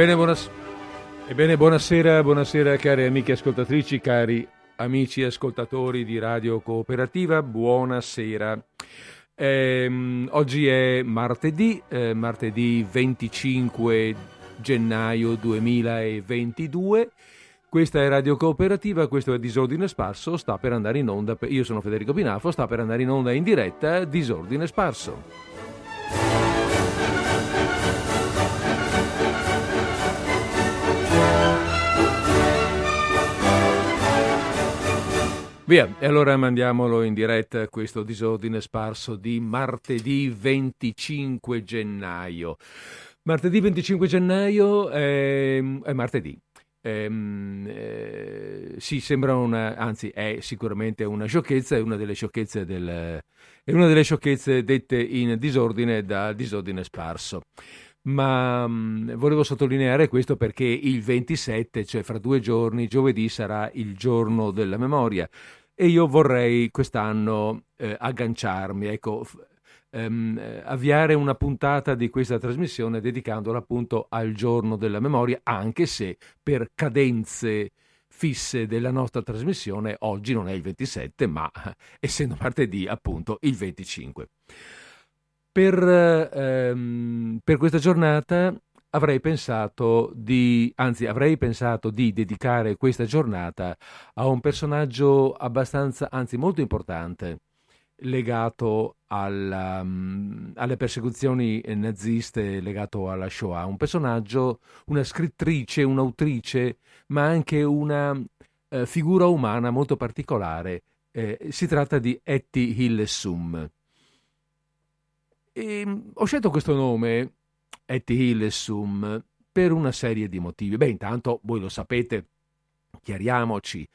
Ebbene, buonas- Ebbene, buonasera, buonasera cari amiche ascoltatrici, cari amici ascoltatori di Radio Cooperativa, buonasera. Ehm, oggi è martedì, eh, martedì 25 gennaio 2022. Questa è Radio Cooperativa, questo è Disordine Sparso, sta per andare in onda, io sono Federico Pinafo, sta per andare in onda in diretta Disordine Sparso. Via, e allora mandiamolo in diretta questo disordine sparso di martedì 25 gennaio. Martedì 25 gennaio è, è martedì. Ehm, eh, sì, sembra una, anzi è sicuramente una sciocchezza, è una delle sciocchezze, del, è una delle sciocchezze dette in disordine da disordine sparso ma mh, volevo sottolineare questo perché il 27, cioè fra due giorni, giovedì sarà il giorno della memoria e io vorrei quest'anno eh, agganciarmi, ecco, ehm, avviare una puntata di questa trasmissione dedicandola appunto al giorno della memoria, anche se per cadenze fisse della nostra trasmissione oggi non è il 27, ma essendo martedì appunto il 25. Per, ehm, per questa giornata avrei pensato di, anzi avrei pensato di dedicare questa giornata a un personaggio abbastanza, anzi molto importante, legato alla, um, alle persecuzioni naziste, legato alla Shoah. Un personaggio, una scrittrice, un'autrice, ma anche una uh, figura umana molto particolare. Eh, si tratta di Etty Hillesum. E, ehm, ho scelto questo nome et Hillesum per una serie di motivi. Beh, intanto voi lo sapete, chiariamoci,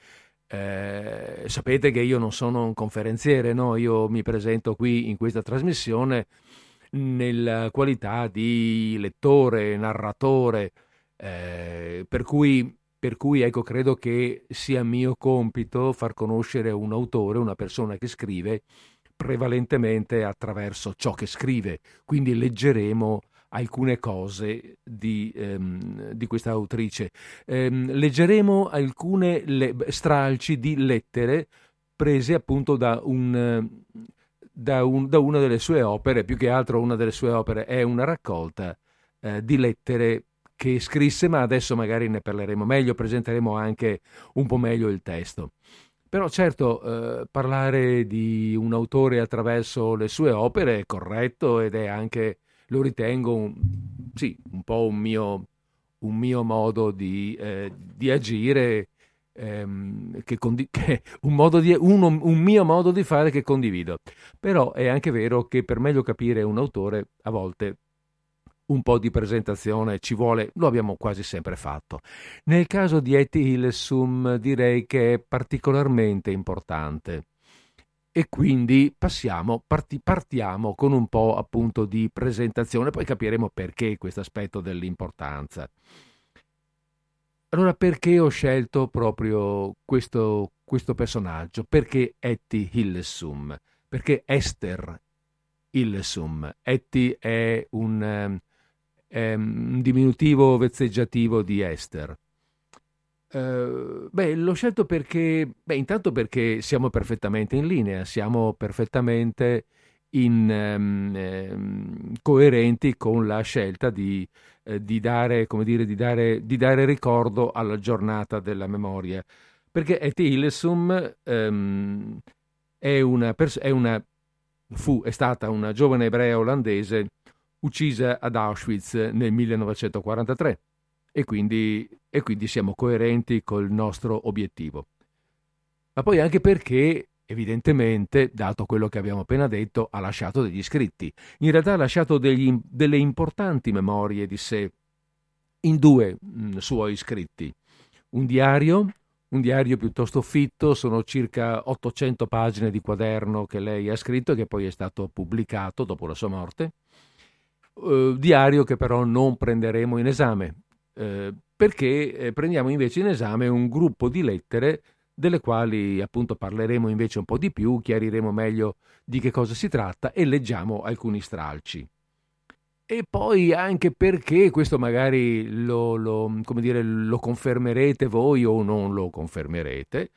eh, sapete che io non sono un conferenziere, no? io mi presento qui in questa trasmissione nella qualità di lettore, narratore, eh, per cui, per cui ecco, credo che sia mio compito far conoscere un autore, una persona che scrive prevalentemente attraverso ciò che scrive, quindi leggeremo alcune cose di, ehm, di questa autrice. Ehm, leggeremo alcune le- stralci di lettere prese appunto da, un, da, un, da, una delle sue opere, più che altro una delle sue opere è una raccolta eh, di lettere che scrisse, ma adesso magari ne parleremo meglio, presenteremo anche un po' meglio il testo. Però certo, eh, parlare di un autore attraverso le sue opere è corretto ed è anche lo ritengo un, sì, un po' un mio, un mio modo di, eh, di agire, ehm, che condi- che un, di, uno, un mio modo di fare che condivido. Però è anche vero che per meglio capire un autore a volte un po' di presentazione ci vuole, lo abbiamo quasi sempre fatto. Nel caso di Etty Hillesum direi che è particolarmente importante e quindi passiamo, parti, partiamo con un po' appunto di presentazione, poi capiremo perché questo aspetto dell'importanza. Allora perché ho scelto proprio questo, questo personaggio? Perché Etty Hillesum? Perché Esther Hillesum? Etty è un, è un diminutivo vezzeggiativo di Esther. Uh, beh, l'ho scelto perché, beh, intanto perché siamo perfettamente in linea, siamo perfettamente in, um, um, coerenti con la scelta di, uh, di, dare, dire, di, dare, di, dare, ricordo alla giornata della memoria. Perché Etty Hillesum um, è una, pers- è una, fu, è stata una giovane ebrea olandese uccisa ad Auschwitz nel 1943 e quindi, e quindi siamo coerenti col nostro obiettivo. Ma poi anche perché evidentemente, dato quello che abbiamo appena detto, ha lasciato degli scritti. In realtà ha lasciato degli, delle importanti memorie di sé in due mh, suoi scritti. Un diario, un diario piuttosto fitto, sono circa 800 pagine di quaderno che lei ha scritto e che poi è stato pubblicato dopo la sua morte. Uh, diario che però non prenderemo in esame, eh, perché eh, prendiamo invece in esame un gruppo di lettere delle quali appunto parleremo invece un po' di più, chiariremo meglio di che cosa si tratta e leggiamo alcuni stralci. e poi anche perché, questo magari lo, lo, dire, lo confermerete voi o non lo confermerete,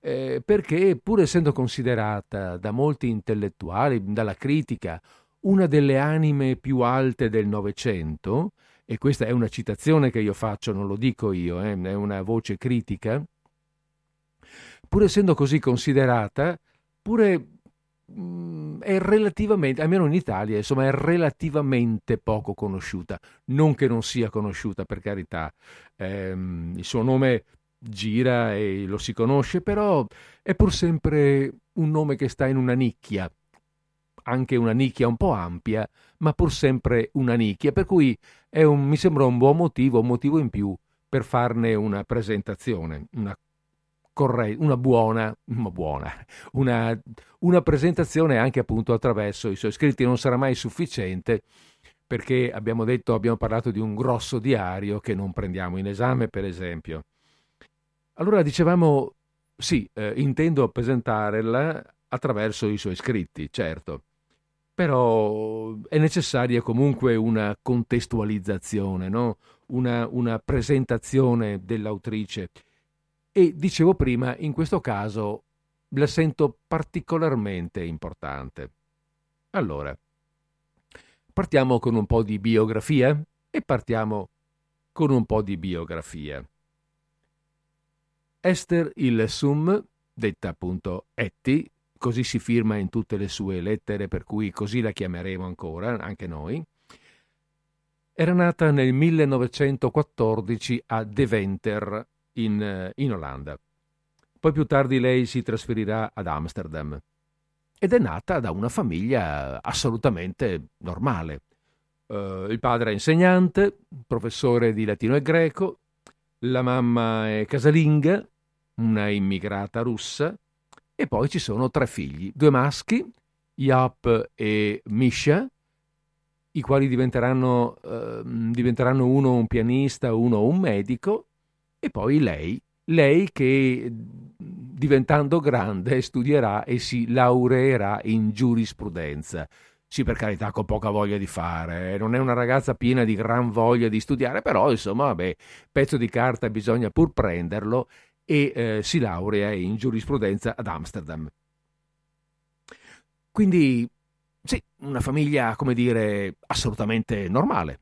eh, perché pur essendo considerata da molti intellettuali, dalla critica, una delle anime più alte del Novecento, e questa è una citazione che io faccio, non lo dico io, eh, è una voce critica, pur essendo così considerata, pure mh, è relativamente, almeno in Italia, insomma, è relativamente poco conosciuta. Non che non sia conosciuta, per carità. Ehm, il suo nome gira e lo si conosce, però è pur sempre un nome che sta in una nicchia, anche una nicchia un po' ampia, ma pur sempre una nicchia, per cui un, mi sembra un buon motivo, un motivo in più per farne una presentazione, una, corre- una buona, una, buona una, una presentazione anche appunto attraverso i suoi scritti. Non sarà mai sufficiente perché abbiamo detto, abbiamo parlato di un grosso diario che non prendiamo in esame, per esempio. Allora dicevamo, sì, eh, intendo presentarla attraverso i suoi scritti, certo però è necessaria comunque una contestualizzazione, no? una, una presentazione dell'autrice. E dicevo prima, in questo caso la sento particolarmente importante. Allora, partiamo con un po' di biografia e partiamo con un po' di biografia. Esther il Sum, detta appunto Etty, così si firma in tutte le sue lettere, per cui così la chiameremo ancora, anche noi, era nata nel 1914 a Deventer, in, in Olanda. Poi più tardi lei si trasferirà ad Amsterdam ed è nata da una famiglia assolutamente normale. Uh, il padre è insegnante, professore di latino e greco, la mamma è casalinga, una immigrata russa, e poi ci sono tre figli, due maschi, Yap e Misha, i quali diventeranno, eh, diventeranno uno un pianista, uno un medico, e poi lei, lei che diventando grande studierà e si laureerà in giurisprudenza. Sì, per carità, con poca voglia di fare, eh. non è una ragazza piena di gran voglia di studiare, però insomma, vabbè, pezzo di carta bisogna pur prenderlo e eh, si laurea in giurisprudenza ad Amsterdam. Quindi sì, una famiglia, come dire, assolutamente normale,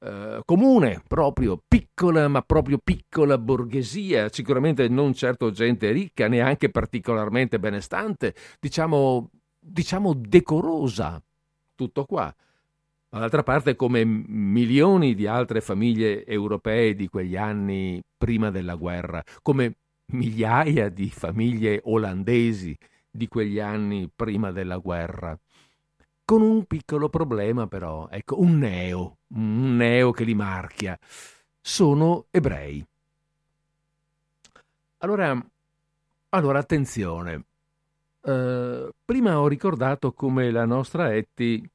eh, comune, proprio piccola, ma proprio piccola borghesia, sicuramente non certo gente ricca, neanche particolarmente benestante, diciamo, diciamo decorosa, tutto qua. Dall'altra parte, come milioni di altre famiglie europee di quegli anni prima della guerra, come migliaia di famiglie olandesi di quegli anni prima della guerra, con un piccolo problema però, ecco, un neo, un neo che li marchia. Sono ebrei. Allora, allora attenzione. Uh, prima ho ricordato come la nostra Etty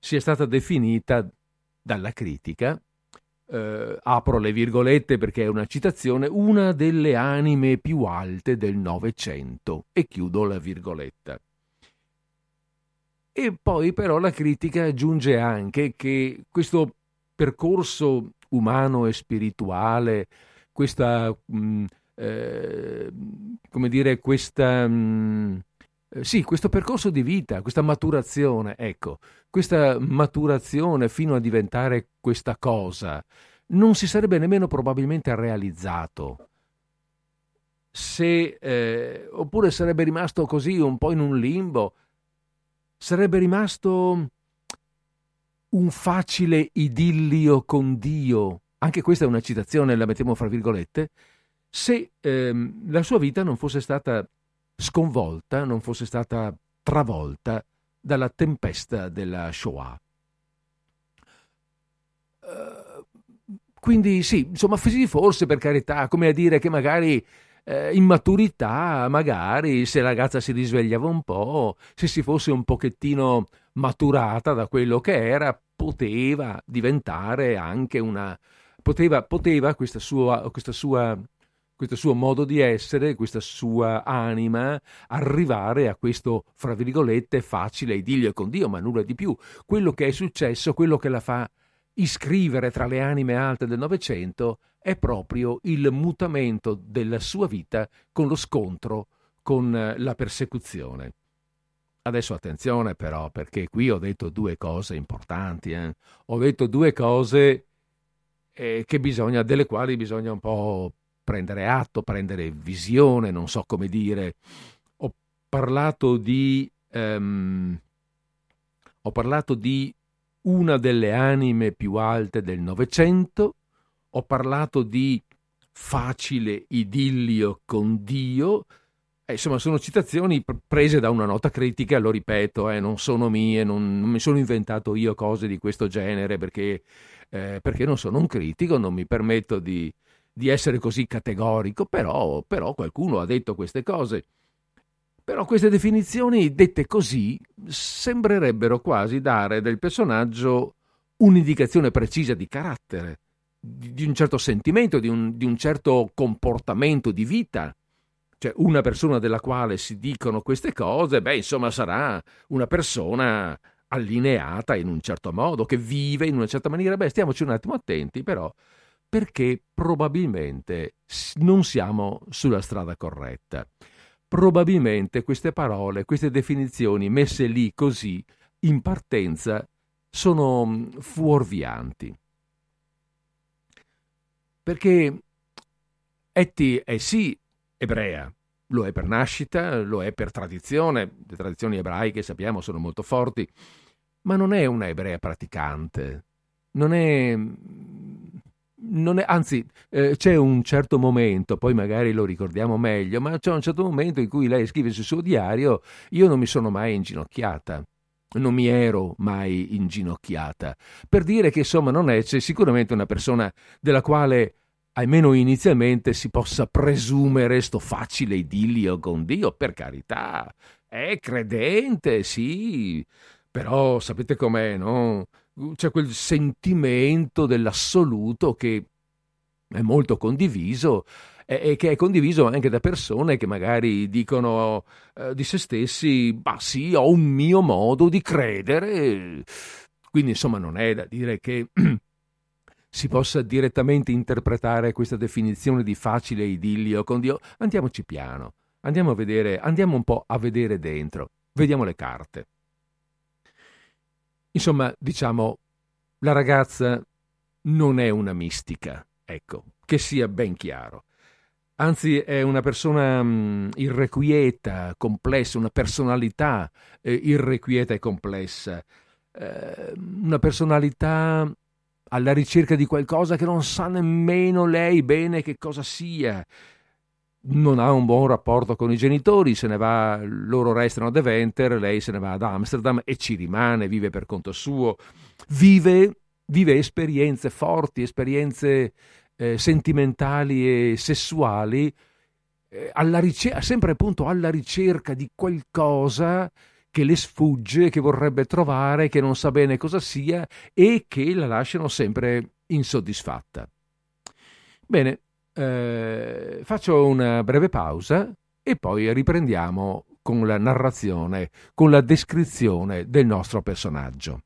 sia stata definita dalla critica, eh, apro le virgolette perché è una citazione, una delle anime più alte del Novecento e chiudo la virgoletta. E poi però la critica aggiunge anche che questo percorso umano e spirituale, questa, mh, mm, eh, come dire, questa... Mh, mm, eh, sì, questo percorso di vita, questa maturazione, ecco, questa maturazione fino a diventare questa cosa, non si sarebbe nemmeno probabilmente realizzato. Se, eh, oppure sarebbe rimasto così un po' in un limbo, sarebbe rimasto un facile idillio con Dio, anche questa è una citazione, la mettiamo fra virgolette, se ehm, la sua vita non fosse stata sconvolta, non fosse stata travolta dalla tempesta della Shoah. Uh, quindi sì, insomma, forse per carità, come a dire che magari eh, in maturità, magari se la ragazza si risvegliava un po', se si fosse un pochettino maturata da quello che era, poteva diventare anche una... poteva, poteva questa sua, questa sua questo suo modo di essere, questa sua anima, arrivare a questo, fra virgolette, facile idillio con Dio, ma nulla di più. Quello che è successo, quello che la fa iscrivere tra le anime alte del Novecento, è proprio il mutamento della sua vita con lo scontro con la persecuzione. Adesso attenzione però, perché qui ho detto due cose importanti. Eh? Ho detto due cose eh, bisogna, delle quali bisogna un po' prendere atto, prendere visione, non so come dire. Ho parlato di, um, ho parlato di una delle anime più alte del Novecento, ho parlato di facile idillio con Dio, eh, insomma, sono citazioni prese da una nota critica, lo ripeto, eh, non sono mie, non, non, mi sono inventato io cose di questo genere perché, eh, perché non sono un critico, non mi permetto di, di essere così categorico, però, però qualcuno ha detto queste cose. Però queste definizioni dette così sembrerebbero quasi dare del personaggio un'indicazione precisa di carattere, di, un certo sentimento, di un, di un, certo comportamento di vita. Cioè una persona della quale si dicono queste cose, beh, insomma, sarà una persona allineata in un certo modo, che vive in una certa maniera. Beh, stiamoci un attimo attenti, però perché probabilmente non siamo sulla strada corretta. Probabilmente queste parole, queste definizioni messe lì così, in partenza, sono mm, fuorvianti. Perché Etty è sì ebrea, lo è per nascita, lo è per tradizione, le tradizioni ebraiche sappiamo sono molto forti, ma non è una ebrea praticante, non è è, anzi, eh, c'è un certo momento, poi magari lo ricordiamo meglio, ma c'è un certo momento in cui lei scrive sul suo diario: Io non mi sono mai inginocchiata. Non mi ero mai inginocchiata. Per dire che insomma non è, c'è sicuramente una persona della quale almeno inizialmente si possa presumere sto facile idillio con Dio, per carità, è credente, sì, però sapete com'è, no? C'è quel sentimento dell'assoluto che è molto condiviso e che è condiviso anche da persone che magari dicono eh, di se stessi, ma sì, ho un mio modo di credere. Quindi insomma non è da dire che si possa direttamente interpretare questa definizione di facile idillio con Dio. Andiamoci piano, andiamo a vedere, andiamo un po' a vedere dentro, vediamo le carte. Insomma, diciamo, la ragazza non è una mistica, ecco, che sia ben chiaro. Anzi, è una persona mh, irrequieta, complessa, una personalità eh, irrequieta e complessa, eh, una personalità alla ricerca di qualcosa che non sa nemmeno lei bene che cosa sia, non ha un buon rapporto con i genitori, se ne va, loro restano a Deventer, lei se ne va ad Amsterdam e ci rimane, vive per conto suo, vive, vive esperienze forti, esperienze eh, sentimentali e sessuali, eh, ricer- sempre appunto alla ricerca di qualcosa che le sfugge, che vorrebbe trovare, che non sa bene cosa sia e che la lasciano sempre insoddisfatta. Bene, eh, faccio una breve pausa e poi riprendiamo con la narrazione, con la descrizione del nostro personaggio.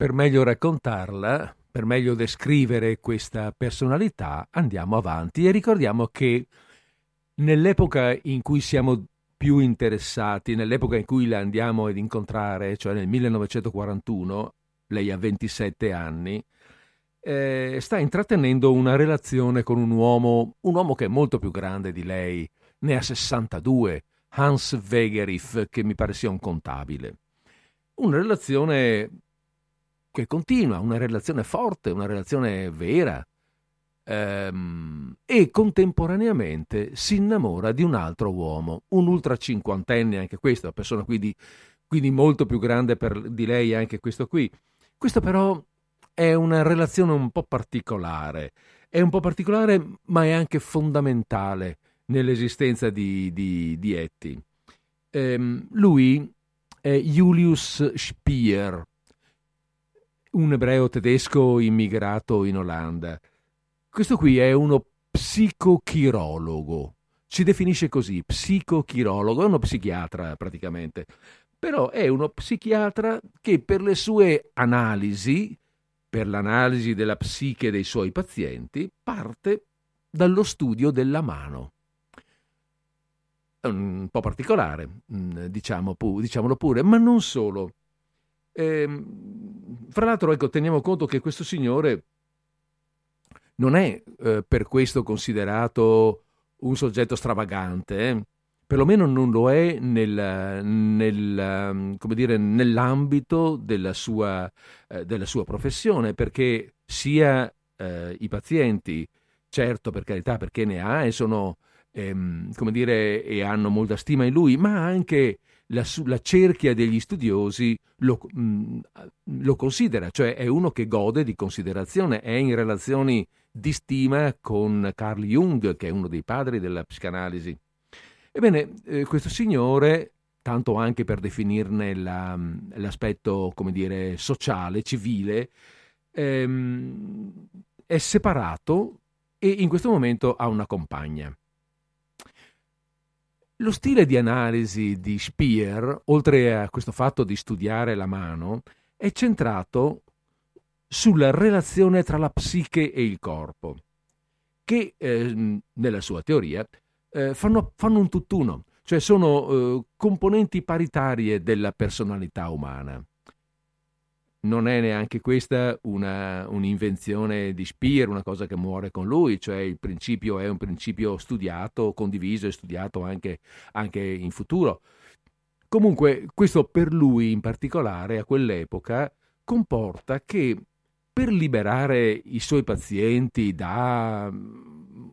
Per meglio raccontarla, per meglio descrivere questa personalità, andiamo avanti e ricordiamo che nell'epoca in cui siamo più interessati, nell'epoca in cui la andiamo ad incontrare, cioè nel 1941, lei ha 27 anni, eh, sta intrattenendo una relazione con un uomo, un uomo che è molto più grande di lei, ne ha 62, Hans Wegerif, che mi pare sia un contabile. Una relazione che continua, una relazione forte, una relazione vera, ehm, e contemporaneamente si innamora di un altro uomo, un ultra cinquantenne, anche questo, una persona quindi, quindi molto più grande per, di lei anche questo qui. Questo però è una relazione un po' particolare, è un po' particolare ma è anche fondamentale nell'esistenza di, di, di Etty. Ehm, lui è Julius Spier, un ebreo tedesco immigrato in Olanda. Questo qui è uno psicochirologo, si definisce così, psicochirologo, è uno psichiatra praticamente, però è uno psichiatra che per le sue analisi, per l'analisi della psiche dei suoi pazienti, parte dallo studio della mano. È un po' particolare, mm, diciamo, diciamolo pure, ma non solo. Eh, fra l'altro, ecco, teniamo conto che questo signore non è eh, per questo considerato un soggetto stravagante, eh? perlomeno non lo è nel, nel, dire, nell'ambito della sua, eh, della sua, professione, perché sia eh, i pazienti, certo per carità perché ne ha e sono, ehm, dire, e hanno molta stima in lui, ma anche la, la cerchia degli studiosi lo, mh, mm, lo, considera, cioè è uno che gode di considerazione, è in relazioni di stima con Carl Jung, che è uno dei padri della psicanalisi. Ebbene, eh, questo signore, tanto anche per definirne la, l'aspetto, come dire, sociale, civile, ehm, è separato e in questo momento ha una compagna. Lo stile di analisi di Speer, oltre a questo fatto di studiare la mano, è centrato sulla relazione tra la psiche e il corpo, che eh, nella sua teoria eh, fanno, fanno, un tutt'uno, cioè sono eh, componenti paritarie della personalità umana non è neanche questa una, un'invenzione di Speer, una cosa che muore con lui, cioè il principio è un principio studiato, condiviso e studiato anche, anche in futuro. Comunque, questo per lui in particolare, a quell'epoca, comporta che per liberare i suoi pazienti da,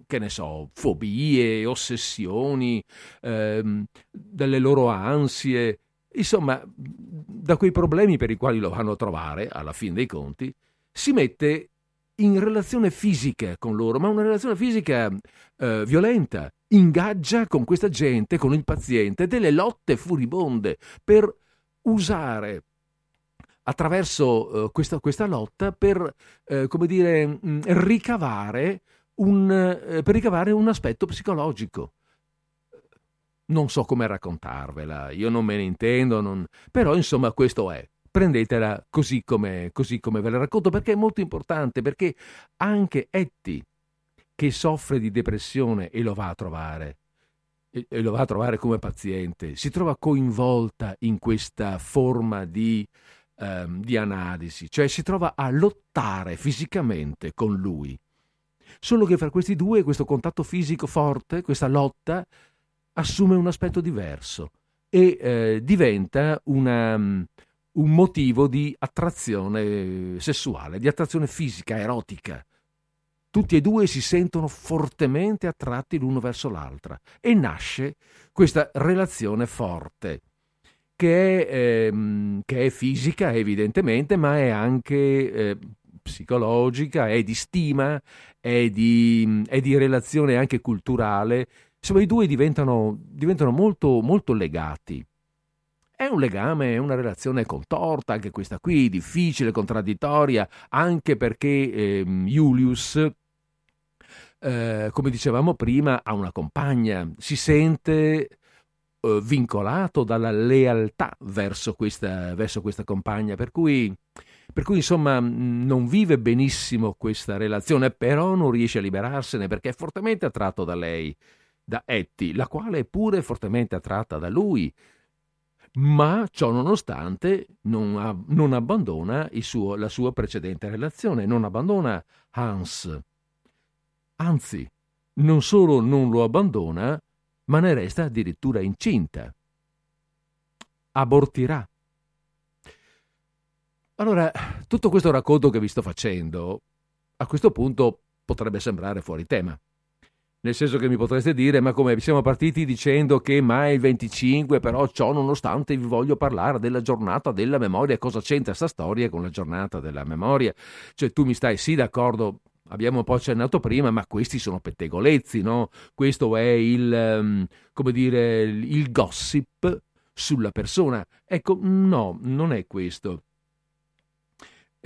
che ne so, fobie, ossessioni, ehm, dalle loro ansie, Insomma, da quei problemi per i quali lo vanno a trovare, alla fine dei conti, si mette in relazione fisica con loro, ma una relazione fisica eh, violenta. Ingaggia con questa gente, con il paziente, delle lotte furibonde per usare attraverso eh, questa, questa, lotta per, eh, come dire, mh, mm, ricavare un, eh, per ricavare un aspetto psicologico non so come raccontarvela, io non me ne intendo, non... però insomma questo è. Prendetela così come, così come ve la racconto perché è molto importante, perché anche Etty, che soffre di depressione e lo va a trovare, e lo va a trovare come paziente, si trova coinvolta in questa forma di, ehm, di analisi, cioè si trova a lottare fisicamente con lui. Solo che fra questi due, questo contatto fisico forte, questa lotta, assume un aspetto diverso e eh, diventa una, mm, un motivo di attrazione sessuale, di attrazione fisica, erotica. Tutti e due si sentono fortemente attratti l'uno verso l'altra e nasce questa relazione forte che è, ehm, che è fisica evidentemente, ma è anche eh, psicologica, è di stima, è di, è di relazione anche culturale insomma i due diventano, diventano molto, molto legati. È un legame, è una relazione contorta, anche questa qui, difficile, contraddittoria, anche perché eh, Julius, eh, come dicevamo prima, ha una compagna, si sente vincolato dalla lealtà verso questa, verso questa compagna, per cui Per cui insomma non vive benissimo questa relazione, però non riesce a liberarsene perché è fortemente attratto da lei, da Etty, la quale è pure fortemente attratta da lui. Ma ciò nonostante non, ha, non abbandona suo, la sua precedente relazione, non abbandona Hans. Anzi, non solo non lo abbandona, ma ne resta addirittura incinta. Abortirà. Allora, tutto questo racconto che vi sto facendo, a questo punto potrebbe sembrare fuori tema. Nel senso che mi potreste dire, ma come siamo partiti dicendo che mai il 25, però ciò nonostante vi voglio parlare della giornata della memoria, cosa c'entra questa storia con la giornata della memoria? Cioè tu mi stai sì d'accordo, abbiamo un po' accennato prima, ma questi sono pettegolezzi, no? Questo è il, um, come dire, il gossip sulla persona. Ecco, no, non è questo.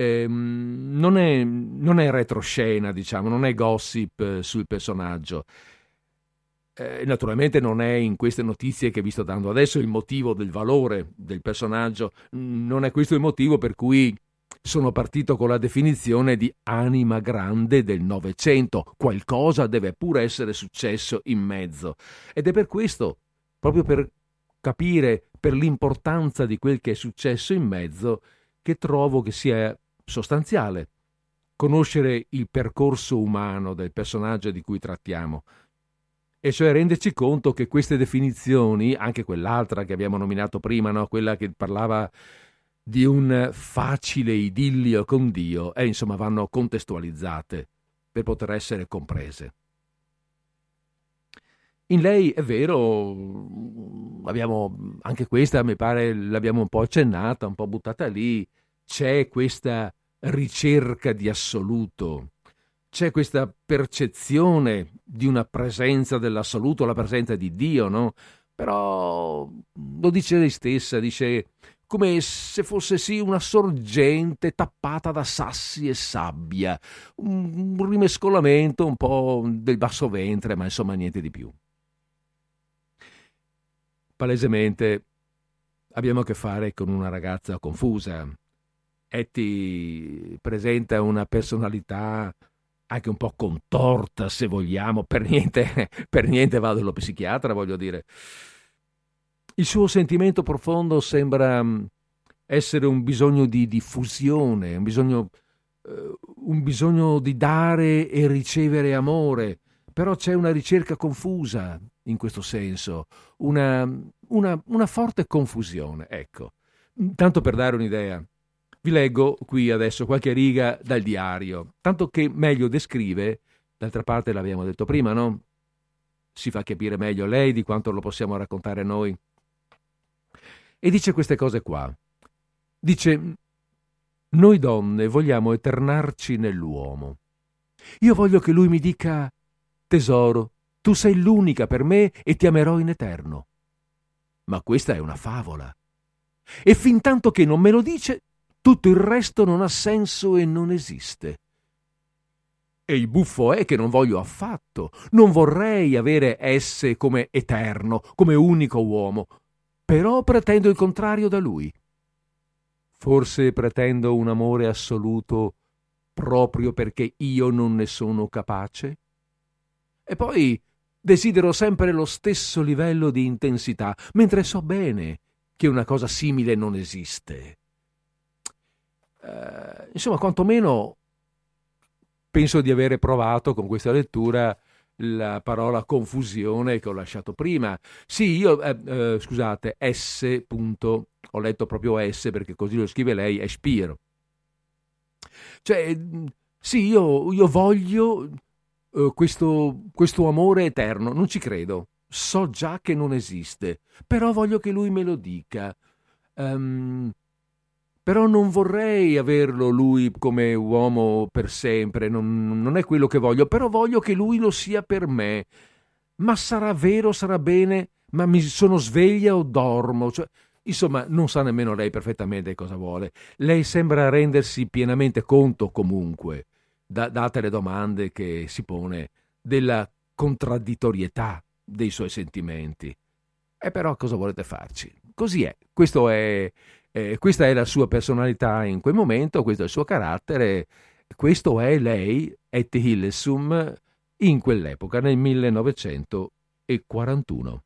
Ehm, non, è, non, è, retroscena, diciamo, non è gossip eh, sul personaggio. Eh, naturalmente non è in queste notizie che vi sto dando adesso il motivo del valore del personaggio, non è questo il motivo per cui sono partito con la definizione di anima grande del Novecento. Qualcosa deve pure essere successo in mezzo. Ed è per questo, proprio per capire per l'importanza di quel che è successo in mezzo, che trovo che sia sostanziale conoscere il percorso umano del personaggio di cui trattiamo. E cioè renderci conto che queste definizioni, anche quell'altra che abbiamo nominato prima, no? quella che parlava di un facile idillio con Dio e insomma vanno contestualizzate per poter essere comprese. In lei è vero, abbiamo anche questa, mi pare, l'abbiamo un po' accennata, un po' buttata lì, c'è questa ricerca di assoluto, c'è questa percezione di una presenza dell'assoluto, la presenza di Dio, no? Però lo dice lei stessa, dice come se fosse sì una sorgente tappata da sassi e sabbia, un rimescolamento un po' del basso ventre, ma insomma niente di più. Palesemente abbiamo a che fare con una ragazza confusa. Etty presenta una personalità anche un po' contorta, se vogliamo, per niente, per niente vado allo psichiatra, voglio dire. Il suo sentimento profondo sembra mm, essere un bisogno di diffusione, un bisogno, eh, un bisogno di dare e ricevere amore, però c'è una ricerca confusa in questo senso, una, una, una forte confusione. Ecco, tanto per dare un'idea. Vi leggo qui adesso qualche riga dal diario, tanto che meglio descrive, d'altra parte l'abbiamo detto prima, no? Si fa capire meglio lei di quanto lo possiamo raccontare noi e dice queste cose qua. Dice, noi donne vogliamo eternarci nell'uomo. Io voglio che lui mi dica, tesoro, tu sei l'unica per me e ti amerò in eterno. Ma questa è una favola. E fin tanto che non me lo dice, tutto il resto non ha senso e non esiste. E il buffo è che non voglio affatto, non vorrei avere esse come eterno, come unico uomo, però pretendo il contrario da lui. Forse pretendo un amore assoluto proprio perché io non ne sono capace? E poi desidero sempre lo stesso livello di intensità, mentre so bene che una cosa simile non esiste. Uh, insomma, quantomeno penso di avere provato con questa lettura la parola confusione che ho lasciato prima. Sì, io, eh, eh, scusate, S. Punto, ho letto proprio S perché così lo scrive lei, è Spiro. Cioè, sì, io, io voglio eh, questo, questo amore eterno, non ci credo. So già che non esiste, però voglio che lui me lo dica. Um, però non vorrei averlo lui come uomo per sempre, non, non, è quello che voglio, però voglio che lui lo sia per me. Ma sarà vero, sarà bene, ma mi sono sveglia o dormo? Cioè, insomma, non sa nemmeno lei perfettamente cosa vuole. Lei sembra rendersi pienamente conto comunque, da, date le domande che si pone, della contraddittorietà dei suoi sentimenti. E però cosa volete farci? Così è, questo è Eh, questa è la sua personalità in quel momento, questo è il suo carattere, questo è lei, et Hillesum, in quell'epoca, nel 1941.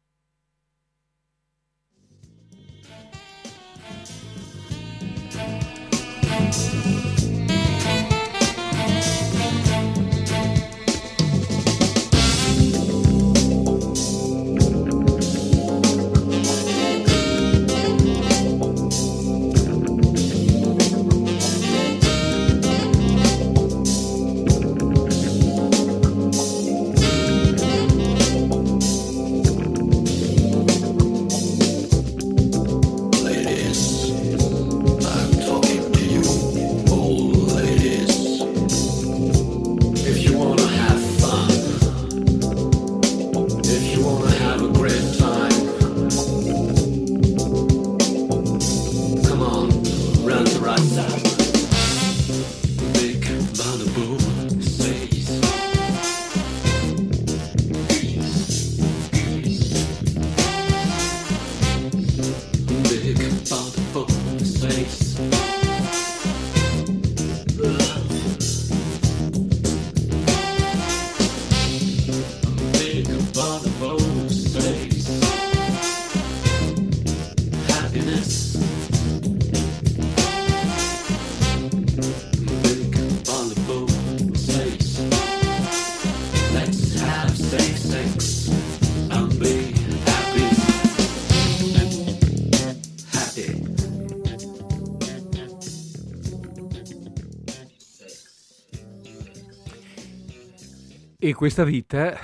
E questa vita,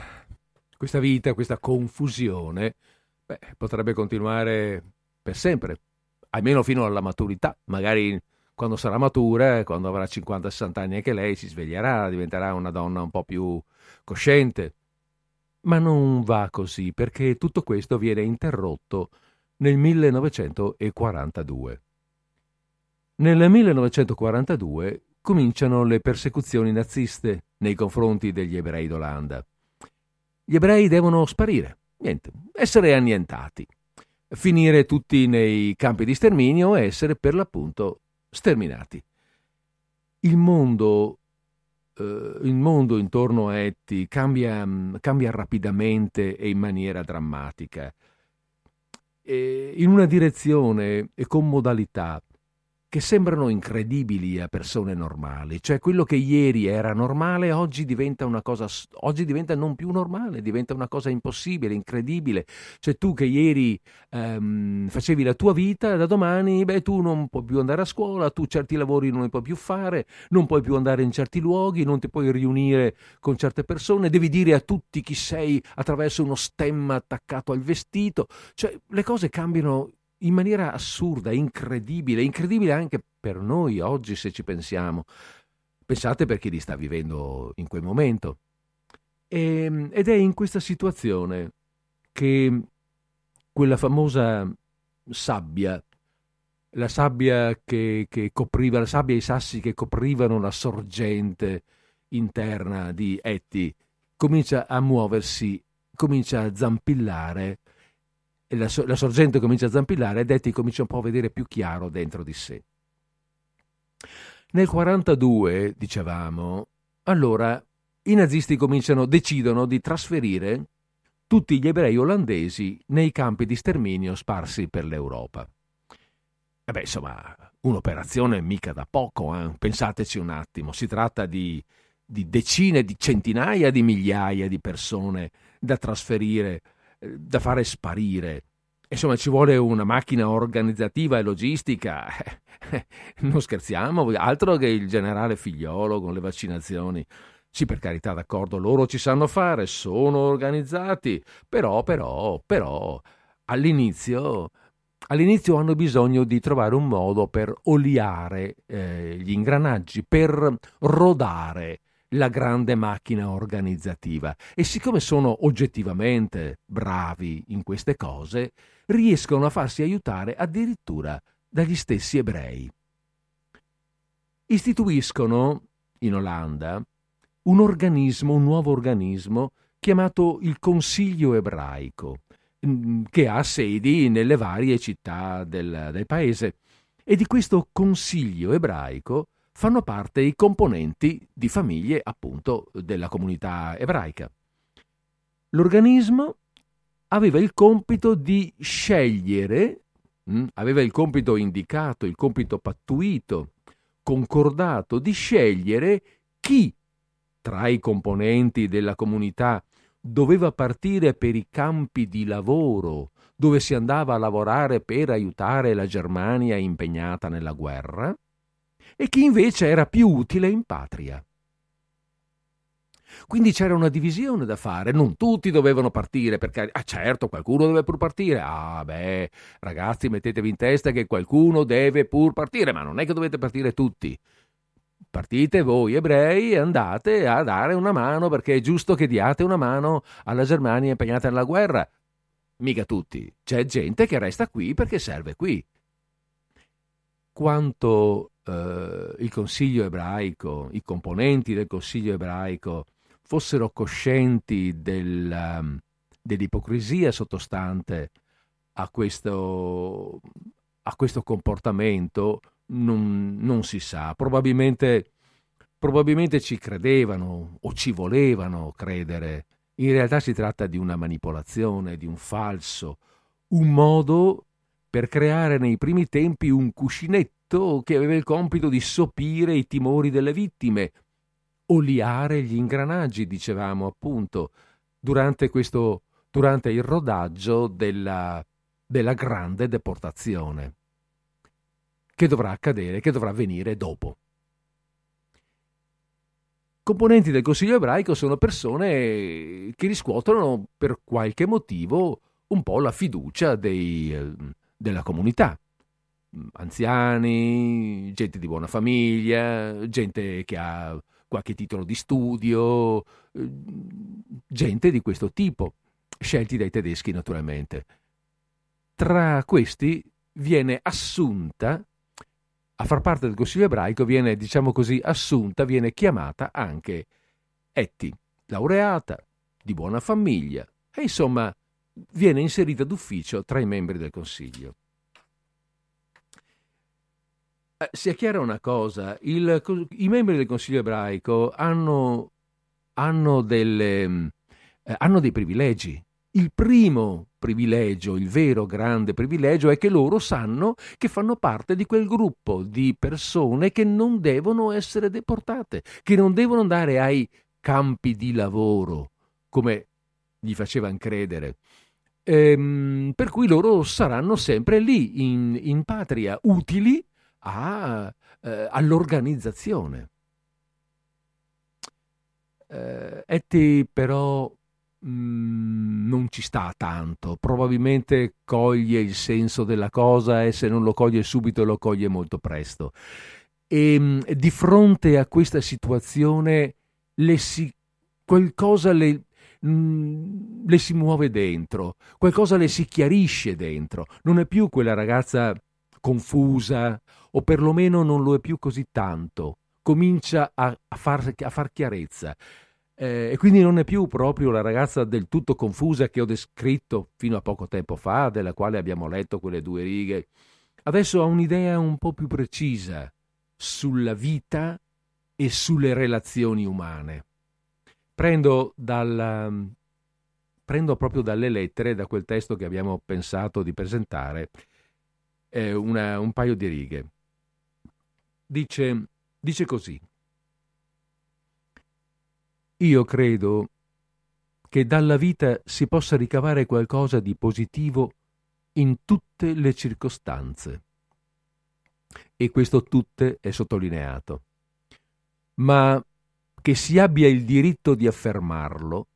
questa vita, questa confusione, beh, potrebbe continuare per sempre, almeno fino alla maturità. Magari quando sarà matura, quando avrà 50-60 anni anche lei, si sveglierà, diventerà una donna un po' più cosciente. Ma non va così, perché tutto questo viene interrotto nel 1942. Nel 1942 cominciano le persecuzioni naziste nei confronti degli ebrei d'Olanda. Gli ebrei devono sparire, niente, essere annientati, finire tutti nei campi di sterminio e essere per l'appunto sterminati. Il mondo, eh, il mondo intorno a Etti cambia, cambia rapidamente e in maniera drammatica, in una direzione e con modalità che sembrano incredibili a persone normali, cioè quello che ieri era normale oggi diventa una cosa, oggi diventa non più normale, diventa una cosa impossibile, incredibile, cioè tu che ieri um, facevi la tua vita, da domani beh, tu non puoi più andare a scuola, tu certi lavori non li puoi più fare, non puoi più andare in certi luoghi, non ti puoi riunire con certe persone, devi dire a tutti chi sei attraverso uno stemma attaccato al vestito, cioè le cose cambiano in maniera assurda, incredibile, incredibile anche per noi oggi se ci pensiamo. Pensate per chi li sta vivendo in quel momento. E, ehm, ed è in questa situazione che quella famosa sabbia, la sabbia che, che copriva, la sabbia e i sassi che coprivano la sorgente interna di Etti, comincia a muoversi, comincia a zampillare la, la sorgente comincia a zampillare e Detti comincia un po' a vedere più chiaro dentro di sé. Nel 42, dicevamo, allora i nazisti cominciano, decidono di trasferire tutti gli ebrei olandesi nei campi di sterminio sparsi per l'Europa. E beh, insomma, un'operazione mica da poco, eh? pensateci un attimo, si tratta di, di decine, di centinaia di migliaia di persone da trasferire da fare sparire. Insomma, ci vuole una macchina organizzativa e logistica. non scherziamo, altro che il generale figliolo con le vaccinazioni. Sì, per carità, d'accordo, loro ci sanno fare, sono organizzati, però, però, però, all'inizio, all'inizio hanno bisogno di trovare un modo per oliare eh, gli ingranaggi, per rodare la grande macchina organizzativa e siccome sono oggettivamente bravi in queste cose, riescono a farsi aiutare addirittura dagli stessi ebrei. Istituiscono in Olanda un organismo, un nuovo organismo chiamato il Consiglio ebraico, mm, che ha sedi nelle varie città del, del paese e di questo consiglio ebraico fanno parte i componenti di famiglie appunto della comunità ebraica. L'organismo aveva il compito di scegliere, mh, hm, aveva il compito indicato, il compito pattuito, concordato di scegliere chi tra i componenti della comunità doveva partire per i campi di lavoro dove si andava a lavorare per aiutare la Germania impegnata nella guerra, e chi invece era più utile in patria. Quindi c'era una divisione da fare, non tutti dovevano partire perché, ah certo, qualcuno deve pur partire. Ah beh, ragazzi, mettetevi in testa che qualcuno deve pur partire, ma non è che dovete partire tutti. Partite voi ebrei e andate a dare una mano perché è giusto che diate una mano alla Germania impegnata nella guerra. Mica tutti, c'è gente che resta qui perché serve qui. Quanto eh, il Consiglio ebraico, i componenti del Consiglio ebraico fossero coscienti del, um, dell'ipocrisia sottostante a questo, a questo comportamento non, non, si sa. Probabilmente, probabilmente ci credevano o ci volevano credere in realtà si tratta di una manipolazione, di un falso, un modo per creare nei primi tempi un cuscinetto che aveva il compito di sopire i timori delle vittime, oliare gli ingranaggi, dicevamo appunto, durante, questo, durante il rodaggio della, della grande deportazione, che dovrà accadere, che dovrà avvenire dopo componenti del Consiglio ebraico sono persone che riscuotono per qualche motivo un po' la fiducia dei, della comunità. Anziani, gente di buona famiglia, gente che ha qualche titolo di studio, eh, gente di questo tipo, scelti dai tedeschi naturalmente. Tra questi viene assunta a far parte del Consiglio ebraico viene, diciamo così, assunta, viene chiamata anche Etti, laureata, di buona famiglia e insomma viene inserita d'ufficio tra i membri del Consiglio. Eh, sia chiara una cosa, il, i membri del Consiglio ebraico hanno, hanno, delle, eh, hanno dei privilegi. Il primo privilegio, il vero grande privilegio è che loro sanno che fanno parte di quel gruppo di persone che non devono essere deportate, che non devono andare ai campi di lavoro, come gli facevano credere. Ehm, per cui loro saranno sempre lì, in, in patria, utili a, eh, all'organizzazione. Eh, Etti però Mm, non ci sta tanto, probabilmente coglie il senso della cosa e se non lo coglie subito lo coglie molto presto. E mm, di fronte a questa situazione le si, qualcosa le, mm, le si muove dentro, qualcosa le si chiarisce dentro, non è più quella ragazza confusa o perlomeno non lo è più così tanto, comincia a, a, far, a far chiarezza eh, e quindi non è più proprio la ragazza del tutto confusa che ho descritto fino a poco tempo fa, della quale abbiamo letto quelle due righe. Adesso ha un'idea un po' più precisa sulla vita e sulle relazioni umane. Prendo, dal, prendo proprio dalle lettere, da quel testo che abbiamo pensato di presentare, eh, una, un paio di righe. Dice, dice così. Io credo che dalla vita si possa ricavare qualcosa di positivo in tutte le circostanze. E questo tutte è sottolineato. Ma che si abbia il diritto di affermarlo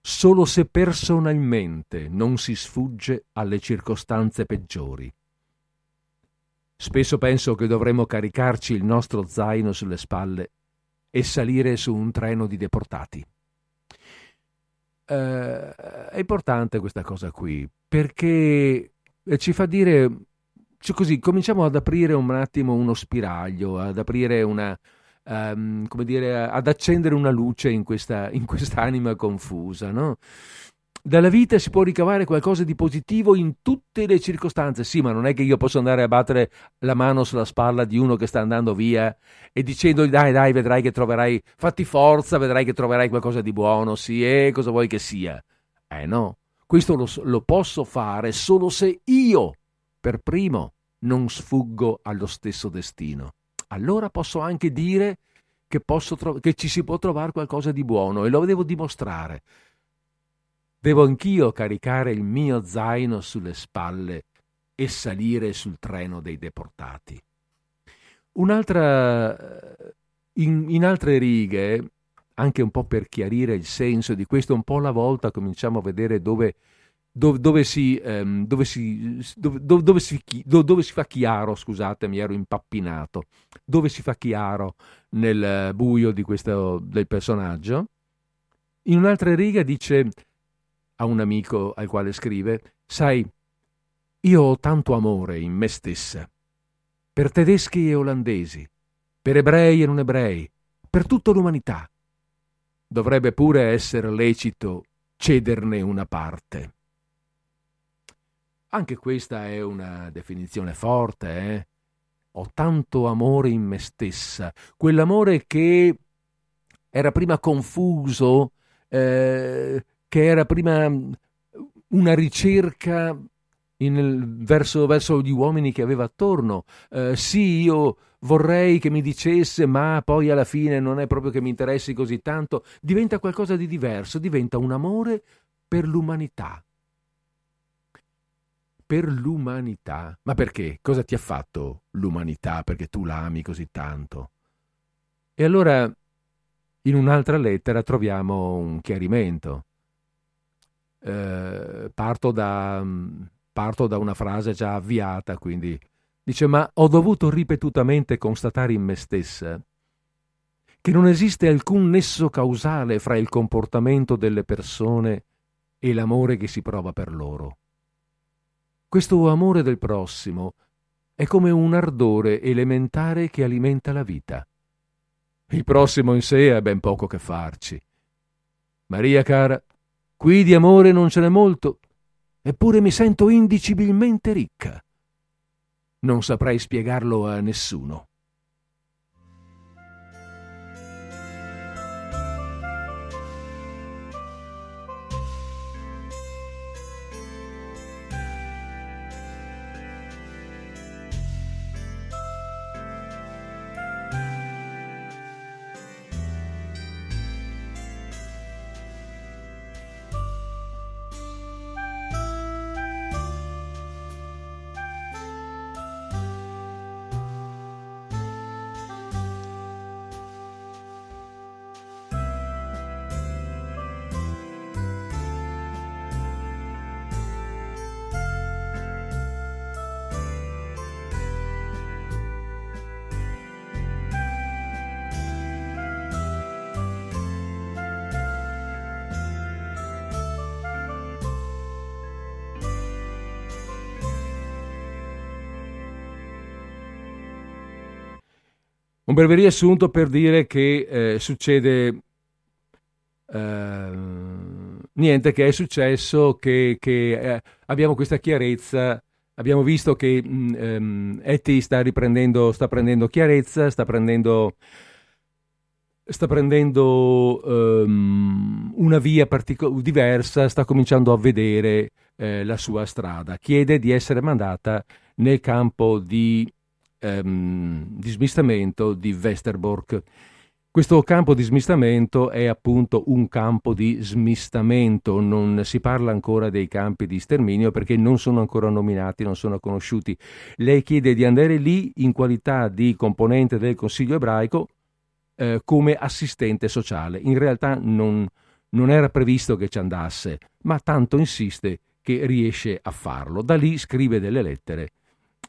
solo se personalmente non si sfugge alle circostanze peggiori. Spesso penso che dovremmo caricarci il nostro zaino sulle spalle e salire su un treno di deportati. Eh, è importante questa cosa qui perché ci fa dire, cioè così, cominciamo ad aprire un attimo uno spiraglio, ad aprire una, um, come dire, ad accendere una luce in, questa, in quest'anima confusa, no? Dalla vita si può ricavare qualcosa di positivo in tutte le circostanze. Sì, ma non è che io posso andare a battere la mano sulla spalla di uno che sta andando via e dicendogli dai, dai, vedrai che troverai, fatti forza, vedrai che troverai qualcosa di buono, sì, e cosa vuoi che sia. Eh no, questo lo, lo posso fare solo se io, per primo, non sfuggo allo stesso destino. Allora posso anche dire che, tro- che ci si può trovare qualcosa di buono e lo devo dimostrare Devo anch'io caricare il mio zaino sulle spalle e salire sul treno dei deportati. Un'altra, in, in altre righe, anche un po' per chiarire il senso di questo, un po' alla volta cominciamo a vedere dove, dove, dove, si, um, dove, si, dove, si, dove si fa chiaro, scusate, mi ero impappinato, dove si fa chiaro nel buio questo, del personaggio. In un'altra riga dice a un amico al quale scrive, sai, io ho tanto amore in me stessa, per tedeschi e olandesi, per ebrei e non ebrei, per tutta l'umanità. Dovrebbe pure essere lecito cederne una parte. Anche questa è una definizione forte, eh? Ho tanto amore in me stessa, quell'amore che era prima confuso, eh, che era prima una ricerca in, verso, verso, gli uomini che aveva attorno. Eh, sì, io vorrei che mi dicesse, ma poi alla fine non è proprio che mi interessi così tanto. Diventa qualcosa di diverso, diventa un amore per l'umanità. Per l'umanità. Ma perché? Cosa ti ha fatto l'umanità perché tu la ami così tanto? E allora in un'altra lettera troviamo un chiarimento. Eh, parto, da, parto da una frase già avviata, quindi dice, ma ho dovuto ripetutamente constatare in me stessa che non esiste alcun nesso causale fra il comportamento delle persone e l'amore che si prova per loro. Questo amore del prossimo è come un ardore elementare che alimenta la vita. Il prossimo in sé ha ben poco che farci. Maria cara, Qui di amore non ce n'è molto, eppure mi sento indicibilmente ricca. Non saprei spiegarlo a nessuno. Breve riassunto per dire che eh, succede eh, niente, che è successo, che, che eh, abbiamo questa chiarezza, abbiamo visto che mh, um, Etty sta riprendendo, sta prendendo chiarezza, sta prendendo, sta prendendo um, una via partico- diversa, sta cominciando a vedere eh, la sua strada, chiede di essere mandata nel campo di ehm, di smistamento di Westerbork. Questo campo di smistamento è appunto un campo di smistamento, non si parla ancora dei campi di sterminio perché non sono ancora nominati, non sono conosciuti. Lei chiede di andare lì in qualità di componente del Consiglio ebraico eh, come assistente sociale. In realtà non, non era previsto che ci andasse, ma tanto insiste che riesce a farlo. Da lì scrive delle lettere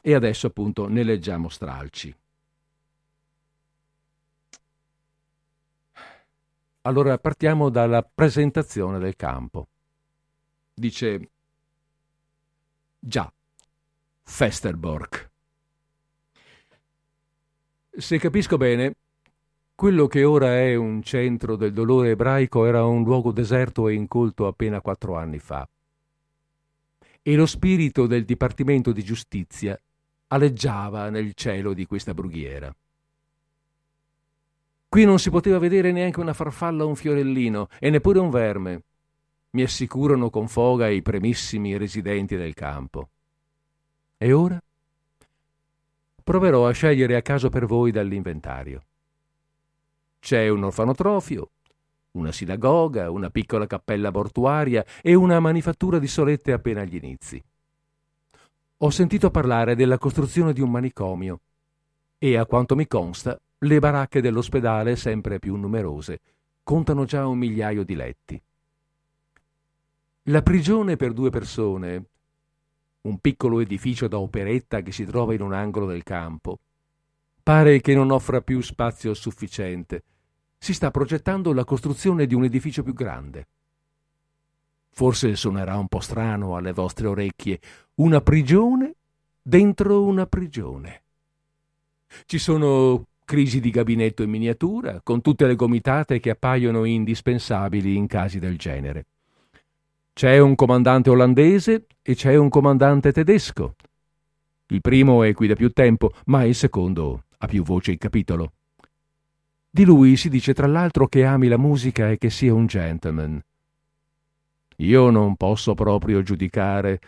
e adesso appunto ne leggiamo stralci. Allora partiamo dalla presentazione del campo. Dice già, Festerborg. Se capisco bene, quello che ora è un centro del dolore ebraico era un luogo deserto e incolto appena quattro anni fa. E lo spirito del Dipartimento di Giustizia aleggiava nel cielo di questa brughiera. Qui non si poteva vedere neanche una farfalla o un fiorellino, e neppure un verme. Mi assicurano con foga i premissimi residenti del campo. E ora? Proverò a scegliere a caso per voi dall'inventario. C'è un orfanotrofio, una sinagoga, una piccola cappella mortuaria e una manifattura di solette appena agli inizi. Ho sentito parlare della costruzione di un manicomio e, a quanto mi consta, le baracche dell'ospedale, sempre più numerose, contano già un migliaio di letti. La prigione per due persone, un piccolo edificio da operetta che si trova in un angolo del campo, pare che non offra più spazio sufficiente. Si sta progettando la costruzione di un edificio più grande. Forse suonerà un po' strano alle vostre orecchie, una prigione dentro una prigione. Ci sono crisi di gabinetto in miniatura, con tutte le gomitate che appaiono indispensabili in casi del genere. C'è un comandante olandese e c'è un comandante tedesco. Il primo è qui da più tempo, ma il secondo ha più voce in capitolo. Di lui si dice tra l'altro che ami la musica e che sia un gentleman. Io non posso proprio giudicare,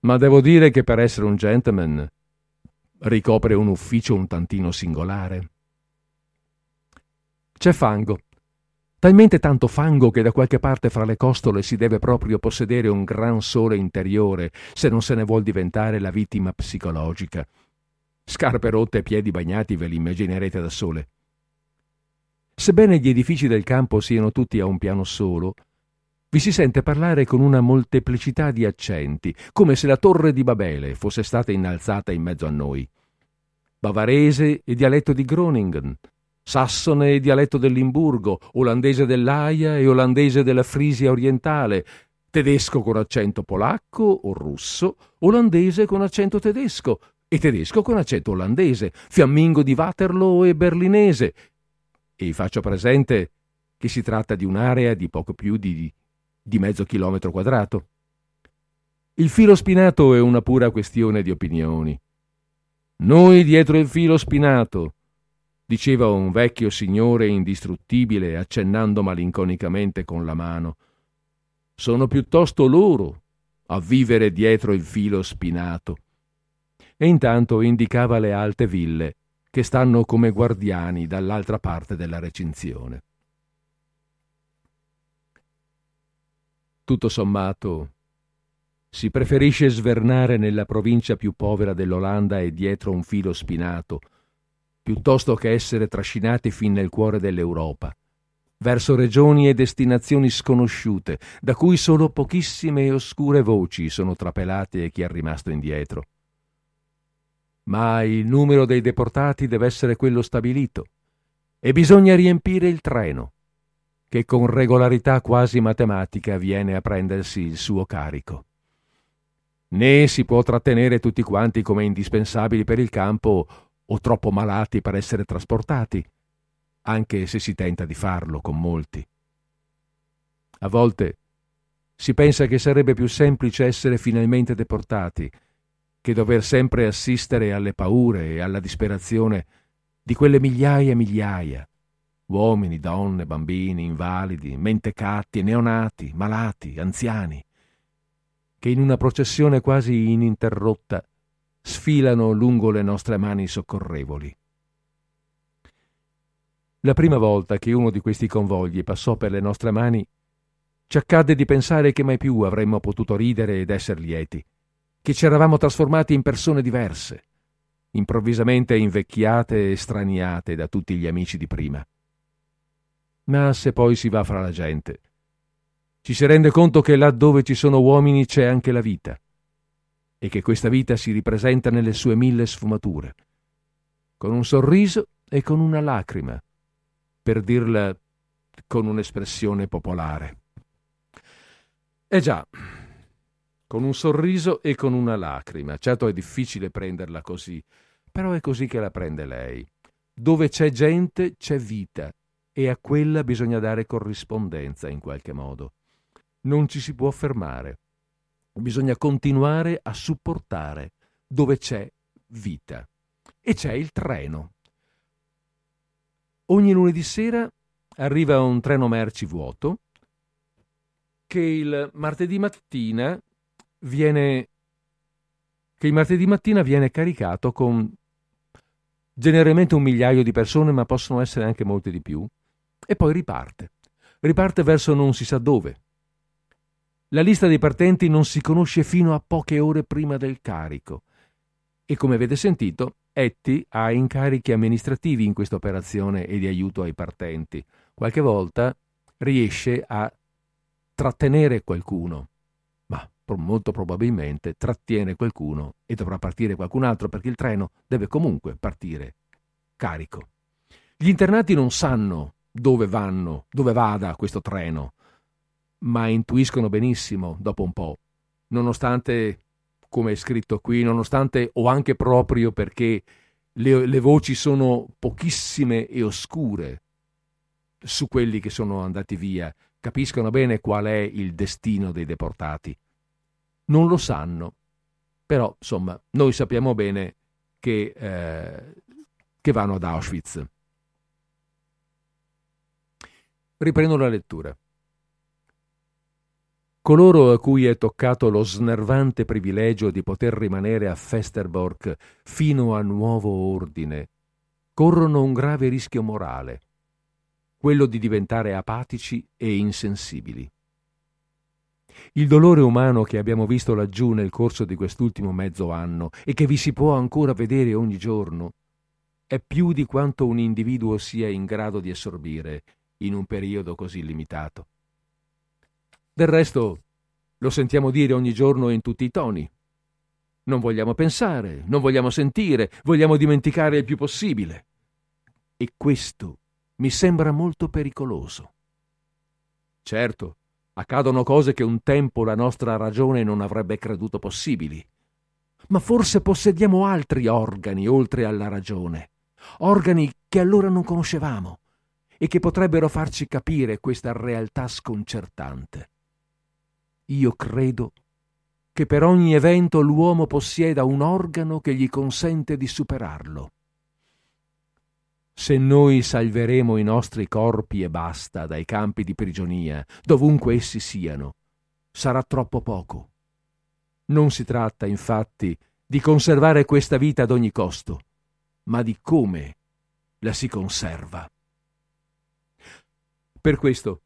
ma devo dire che per essere un gentleman ricopre un ufficio un tantino singolare. C'è fango, talmente tanto fango che da qualche parte fra le costole si deve proprio possedere un gran sole interiore se non se ne vuol diventare la vittima psicologica. Scarpe rotte e piedi bagnati ve li immaginerete da sole. Sebbene gli edifici del campo siano tutti a un piano solo, vi si sente parlare con una molteplicità di accenti, come se la torre di Babele fosse stata innalzata in mezzo a noi. Bavarese e dialetto di Groningen, sassone e dialetto del Limburgo, olandese dell'Aia e olandese della Frisia orientale, tedesco con accento polacco o russo, olandese con accento tedesco e tedesco con accento olandese, fiammingo di Waterloo e berlinese. E faccio presente che si tratta di un'area di poco più di di mezzo chilometro quadrato. Il filo spinato è una pura questione di opinioni. Noi dietro il filo spinato, diceva un vecchio signore indistruttibile accennando malinconicamente con la mano. Sono piuttosto loro a vivere dietro il filo spinato. E intanto indicava le alte ville che stanno come guardiani dall'altra parte della recinzione. Tutto sommato, si preferisce svernare nella provincia più povera dell'Olanda e dietro un filo spinato, piuttosto che essere trascinati fin nel cuore dell'Europa, verso regioni e destinazioni sconosciute, da cui solo pochissime e oscure voci sono trapelate e chi è rimasto indietro. Ma il numero dei deportati deve essere quello stabilito e bisogna riempire il treno che con regolarità quasi matematica viene a prendersi il suo carico. Né si può trattenere tutti quanti come indispensabili per il campo o troppo malati per essere trasportati, anche se si tenta di farlo con molti. A volte si pensa che sarebbe più semplice essere finalmente deportati che dover sempre assistere alle paure e alla disperazione di quelle migliaia e migliaia uomini, donne, bambini, invalidi, mentecatti, neonati, malati, anziani, che in una processione quasi ininterrotta sfilano lungo le nostre mani soccorrevoli. La prima volta che uno di questi convogli passò per le nostre mani, ci accadde di pensare che mai più avremmo potuto ridere ed essere lieti, che ci eravamo trasformati in persone diverse, improvvisamente invecchiate e straniate da tutti gli amici di prima. Ma se poi si va fra la gente, ci si rende conto che là dove ci sono uomini c'è anche la vita e che questa vita si ripresenta nelle sue mille sfumature, con un sorriso e con una lacrima, per dirla con un'espressione popolare. Eh già, con un sorriso e con una lacrima. Certo è difficile prenderla così, però è così che la prende lei. dove c'è gente c'è vita e a quella bisogna dare corrispondenza in qualche modo. Non ci si può fermare. Bisogna continuare a supportare dove c'è vita. E c'è il treno. Ogni lunedì sera arriva un treno merci vuoto che il martedì mattina viene che il martedì mattina viene caricato con generalmente un migliaio di persone, ma possono essere anche molte di più, e poi riparte. Riparte verso non si sa dove. La lista dei partenti non si conosce fino a poche ore prima del carico e come avete sentito, Etty ha incarichi amministrativi in questa operazione e di aiuto ai partenti. Qualche volta riesce a trattenere qualcuno, ma molto probabilmente trattiene qualcuno e dovrà partire qualcun altro perché il treno deve comunque partire carico. Gli internati non sanno dove vanno, dove vada questo treno, ma intuiscono benissimo dopo un po', nonostante, come è scritto qui, nonostante o anche proprio perché le, le voci sono pochissime e oscure su quelli che sono andati via, capiscono bene qual è il destino dei deportati. Non lo sanno, però insomma noi sappiamo bene che, eh, che vanno ad Auschwitz. Riprendo la lettura. Coloro a cui è toccato lo snervante privilegio di poter rimanere a Festerborg fino a nuovo ordine, corrono un grave rischio morale, quello di diventare apatici e insensibili. Il dolore umano che abbiamo visto laggiù nel corso di quest'ultimo mezzo anno e che vi si può ancora vedere ogni giorno è più di quanto un individuo sia in grado di assorbire in un periodo così limitato. Del resto lo sentiamo dire ogni giorno in tutti i toni. Non vogliamo pensare, non vogliamo sentire, vogliamo dimenticare il più possibile. E questo mi sembra molto pericoloso. Certo, accadono cose che un tempo la nostra ragione non avrebbe creduto possibili. Ma forse possediamo altri organi oltre alla ragione, organi che allora non conoscevamo e che potrebbero farci capire questa realtà sconcertante. Io credo che per ogni evento l'uomo possieda un organo che gli consente di superarlo. Se noi salveremo i nostri corpi e basta dai campi di prigionia, dovunque essi siano, sarà troppo poco. Non si tratta, infatti, di conservare questa vita ad ogni costo, ma di come la si conserva. Per questo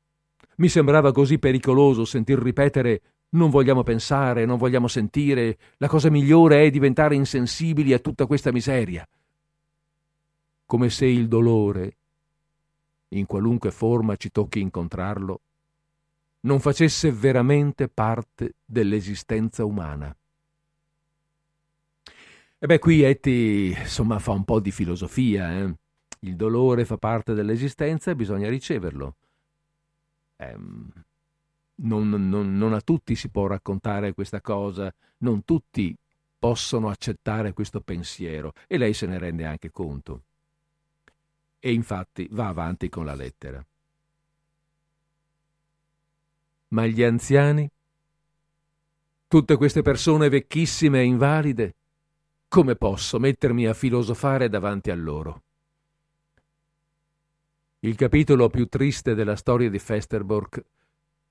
mi sembrava così pericoloso sentir ripetere non vogliamo pensare, non vogliamo sentire, la cosa migliore è diventare insensibili a tutta questa miseria. Come se il dolore, in qualunque forma ci tocchi incontrarlo, non facesse veramente parte dell'esistenza umana. E beh, qui Etty, insomma, fa un po' di filosofia. Eh? Il dolore fa parte dell'esistenza e bisogna riceverlo ehm, non, non, non a tutti si può raccontare questa cosa, non tutti possono accettare questo pensiero e lei se ne rende anche conto. E infatti va avanti con la lettera. Ma gli anziani? Tutte queste persone vecchissime e invalide? Come posso mettermi a filosofare davanti a loro? Il capitolo più triste della storia di Festerborg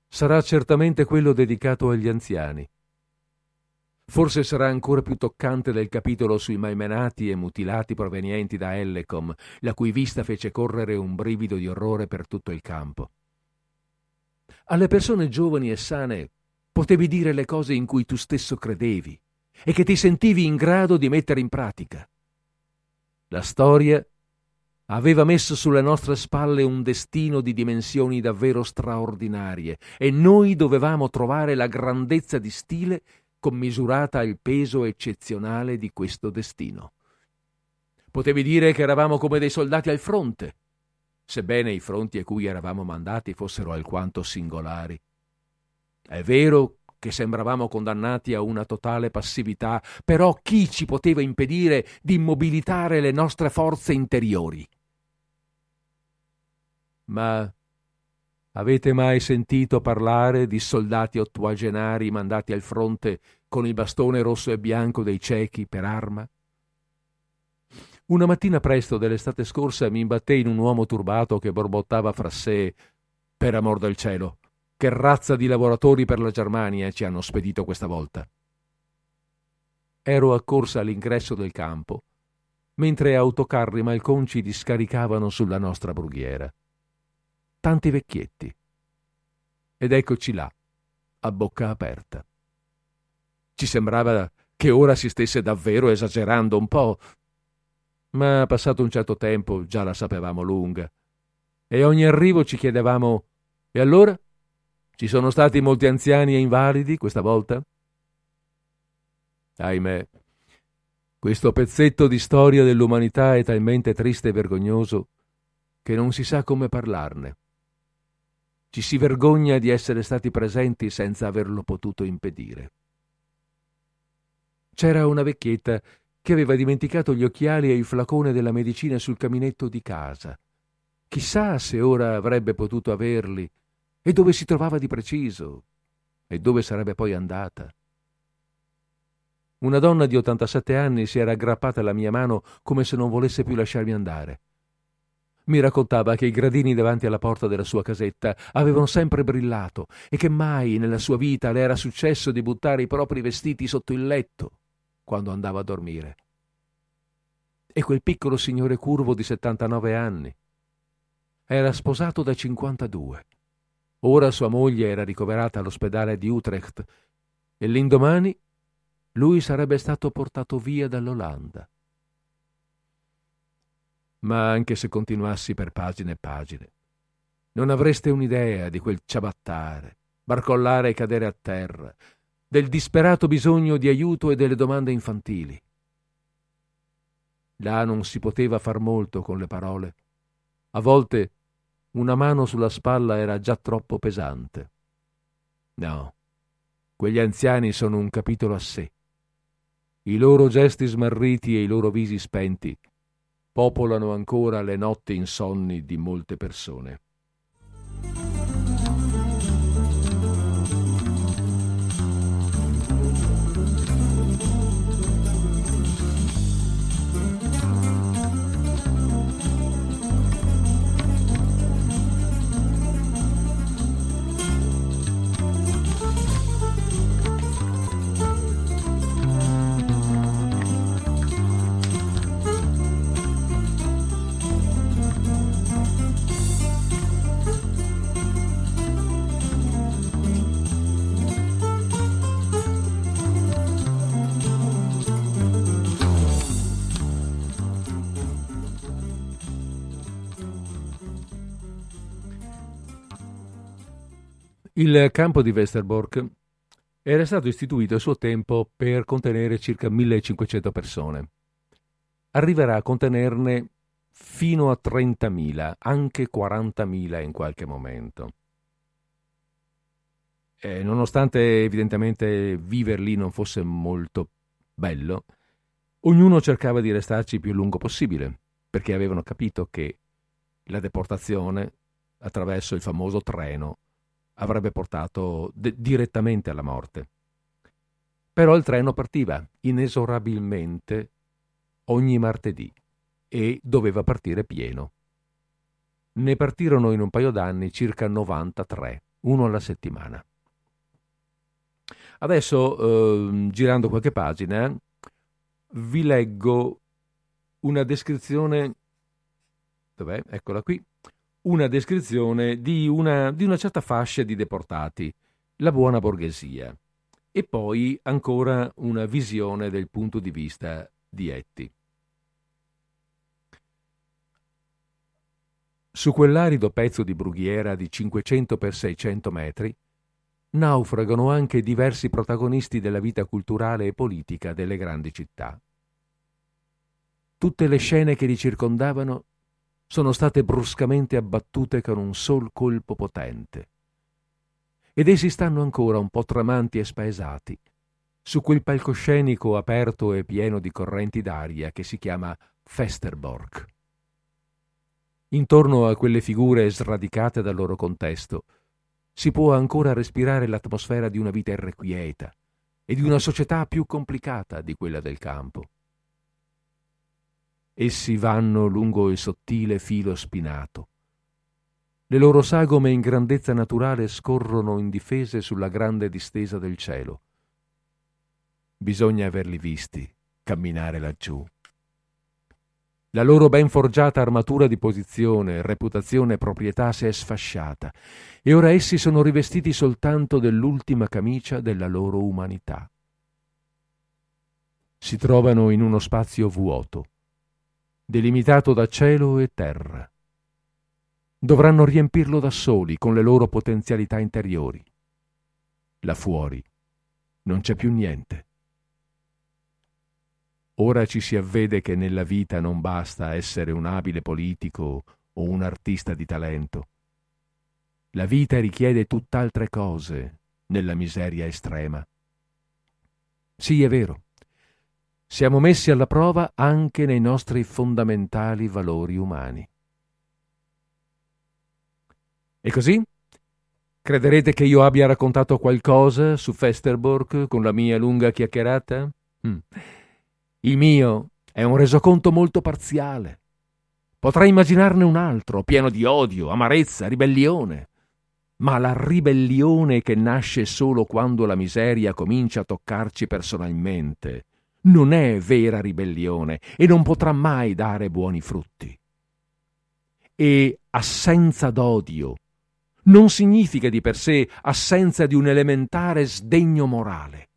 sarà certamente quello dedicato agli anziani. Forse sarà ancora più toccante del capitolo sui maimenati e mutilati provenienti da Ellecom, la cui vista fece correre un brivido di orrore per tutto il campo. Alle persone giovani e sane potevi dire le cose in cui tu stesso credevi e che ti sentivi in grado di mettere in pratica. La storia aveva messo sulle nostre spalle un destino di dimensioni davvero straordinarie e noi dovevamo trovare la grandezza di stile commisurata al peso eccezionale di questo destino. Potevi dire che eravamo come dei soldati al fronte, sebbene i fronti a cui eravamo mandati fossero alquanto singolari. È vero che sembravamo condannati a una totale passività, però chi ci poteva impedire di immobilitare le nostre forze interiori? Ma avete mai sentito parlare di soldati ottuagenari mandati al fronte con il bastone rosso e bianco dei ciechi per arma? Una mattina presto dell'estate scorsa mi imbattei in un uomo turbato che borbottava fra sé per amor del cielo, che razza di lavoratori per la Germania ci hanno spedito questa volta? Ero accorsa all'ingresso del campo, mentre autocarri malconci discaricavano sulla nostra brughiera. Tanti vecchietti. Ed eccoci là, a bocca aperta. Ci sembrava che ora si stesse davvero esagerando un po', ma passato un certo tempo già la sapevamo lunga. E ogni arrivo ci chiedevamo: E allora? Ci sono stati molti anziani e invalidi questa volta? Ahimè, questo pezzetto di storia dell'umanità è talmente triste e vergognoso che non si sa come parlarne. Ci si vergogna di essere stati presenti senza averlo potuto impedire. C'era una vecchietta che aveva dimenticato gli occhiali e il flacone della medicina sul caminetto di casa. Chissà se ora avrebbe potuto averli e dove si trovava di preciso? E dove sarebbe poi andata? Una donna di 87 anni si era aggrappata alla mia mano come se non volesse più lasciarmi andare. Mi raccontava che i gradini davanti alla porta della sua casetta avevano sempre brillato e che mai nella sua vita le era successo di buttare i propri vestiti sotto il letto quando andava a dormire. E quel piccolo signore curvo di 79 anni era sposato da 52 Ora sua moglie era ricoverata all'ospedale di Utrecht e l'indomani lui sarebbe stato portato via dall'Olanda. Ma anche se continuassi per pagine e pagine, non avreste un'idea di quel ciabattare, barcollare e cadere a terra, del disperato bisogno di aiuto e delle domande infantili. Là non si poteva far molto con le parole. A volte una mano sulla spalla era già troppo pesante. No, quegli anziani sono un capitolo a sé. I loro gesti smarriti e i loro visi spenti popolano ancora le notti insonni di molte persone. Il campo di Westerbork era stato istituito a suo tempo per contenere circa 1500 persone. Arriverà a contenerne fino a 30.000, anche 40.000 in qualche momento. E nonostante evidentemente vivere lì non fosse molto bello, ognuno cercava di restarci il più lungo possibile, perché avevano capito che la deportazione attraverso il famoso treno avrebbe portato de- direttamente alla morte. Però il treno partiva inesorabilmente ogni martedì e doveva partire pieno. Ne partirono in un paio d'anni circa 93, uno alla settimana. Adesso, eh, girando qualche pagina, vi leggo una descrizione. Dov'è? Eccola qui una descrizione di una, di una certa fascia di deportati, la buona borghesia, e poi ancora una visione del punto di vista di Etti. Su quell'arido pezzo di brughiera di 500 x 600 metri naufragano anche diversi protagonisti della vita culturale e politica delle grandi città. Tutte le scene che li circondavano sono state bruscamente abbattute con un sol colpo potente. ed essi stanno ancora un po' tramanti e spaesati su quel palcoscenico aperto e pieno di correnti d'aria che si chiama Festerborg. Intorno a quelle figure sradicate dal loro contesto si può ancora respirare l'atmosfera di una vita irrequieta e di una società più complicata di quella del campo. Essi vanno lungo il sottile filo spinato. Le loro sagome in grandezza naturale scorrono indifese sulla grande distesa del cielo. Bisogna averli visti camminare laggiù. La loro ben forgiata armatura di posizione, reputazione e proprietà si è sfasciata e ora essi sono rivestiti soltanto dell'ultima camicia della loro umanità. Si trovano in uno spazio vuoto, delimitato da cielo e terra. Dovranno riempirlo da soli con le loro potenzialità interiori. Là fuori non c'è più niente. Ora ci si avvede che nella vita non basta essere un abile politico o un artista di talento. La vita richiede tutt'altre cose nella miseria estrema. Sì, è vero. Siamo messi alla prova anche nei nostri fondamentali valori umani. E così? Crederete che io abbia raccontato qualcosa su Festerborg con la mia lunga chiacchierata? Hm. Il mio è un resoconto molto parziale. Potrei immaginarne un altro, pieno di odio, amarezza, ribellione. Ma la ribellione che nasce solo quando la miseria comincia a toccarci personalmente non è vera ribellione e non potrà mai dare buoni frutti. E assenza d'odio non significa di per sé assenza di un elementare sdegno morale.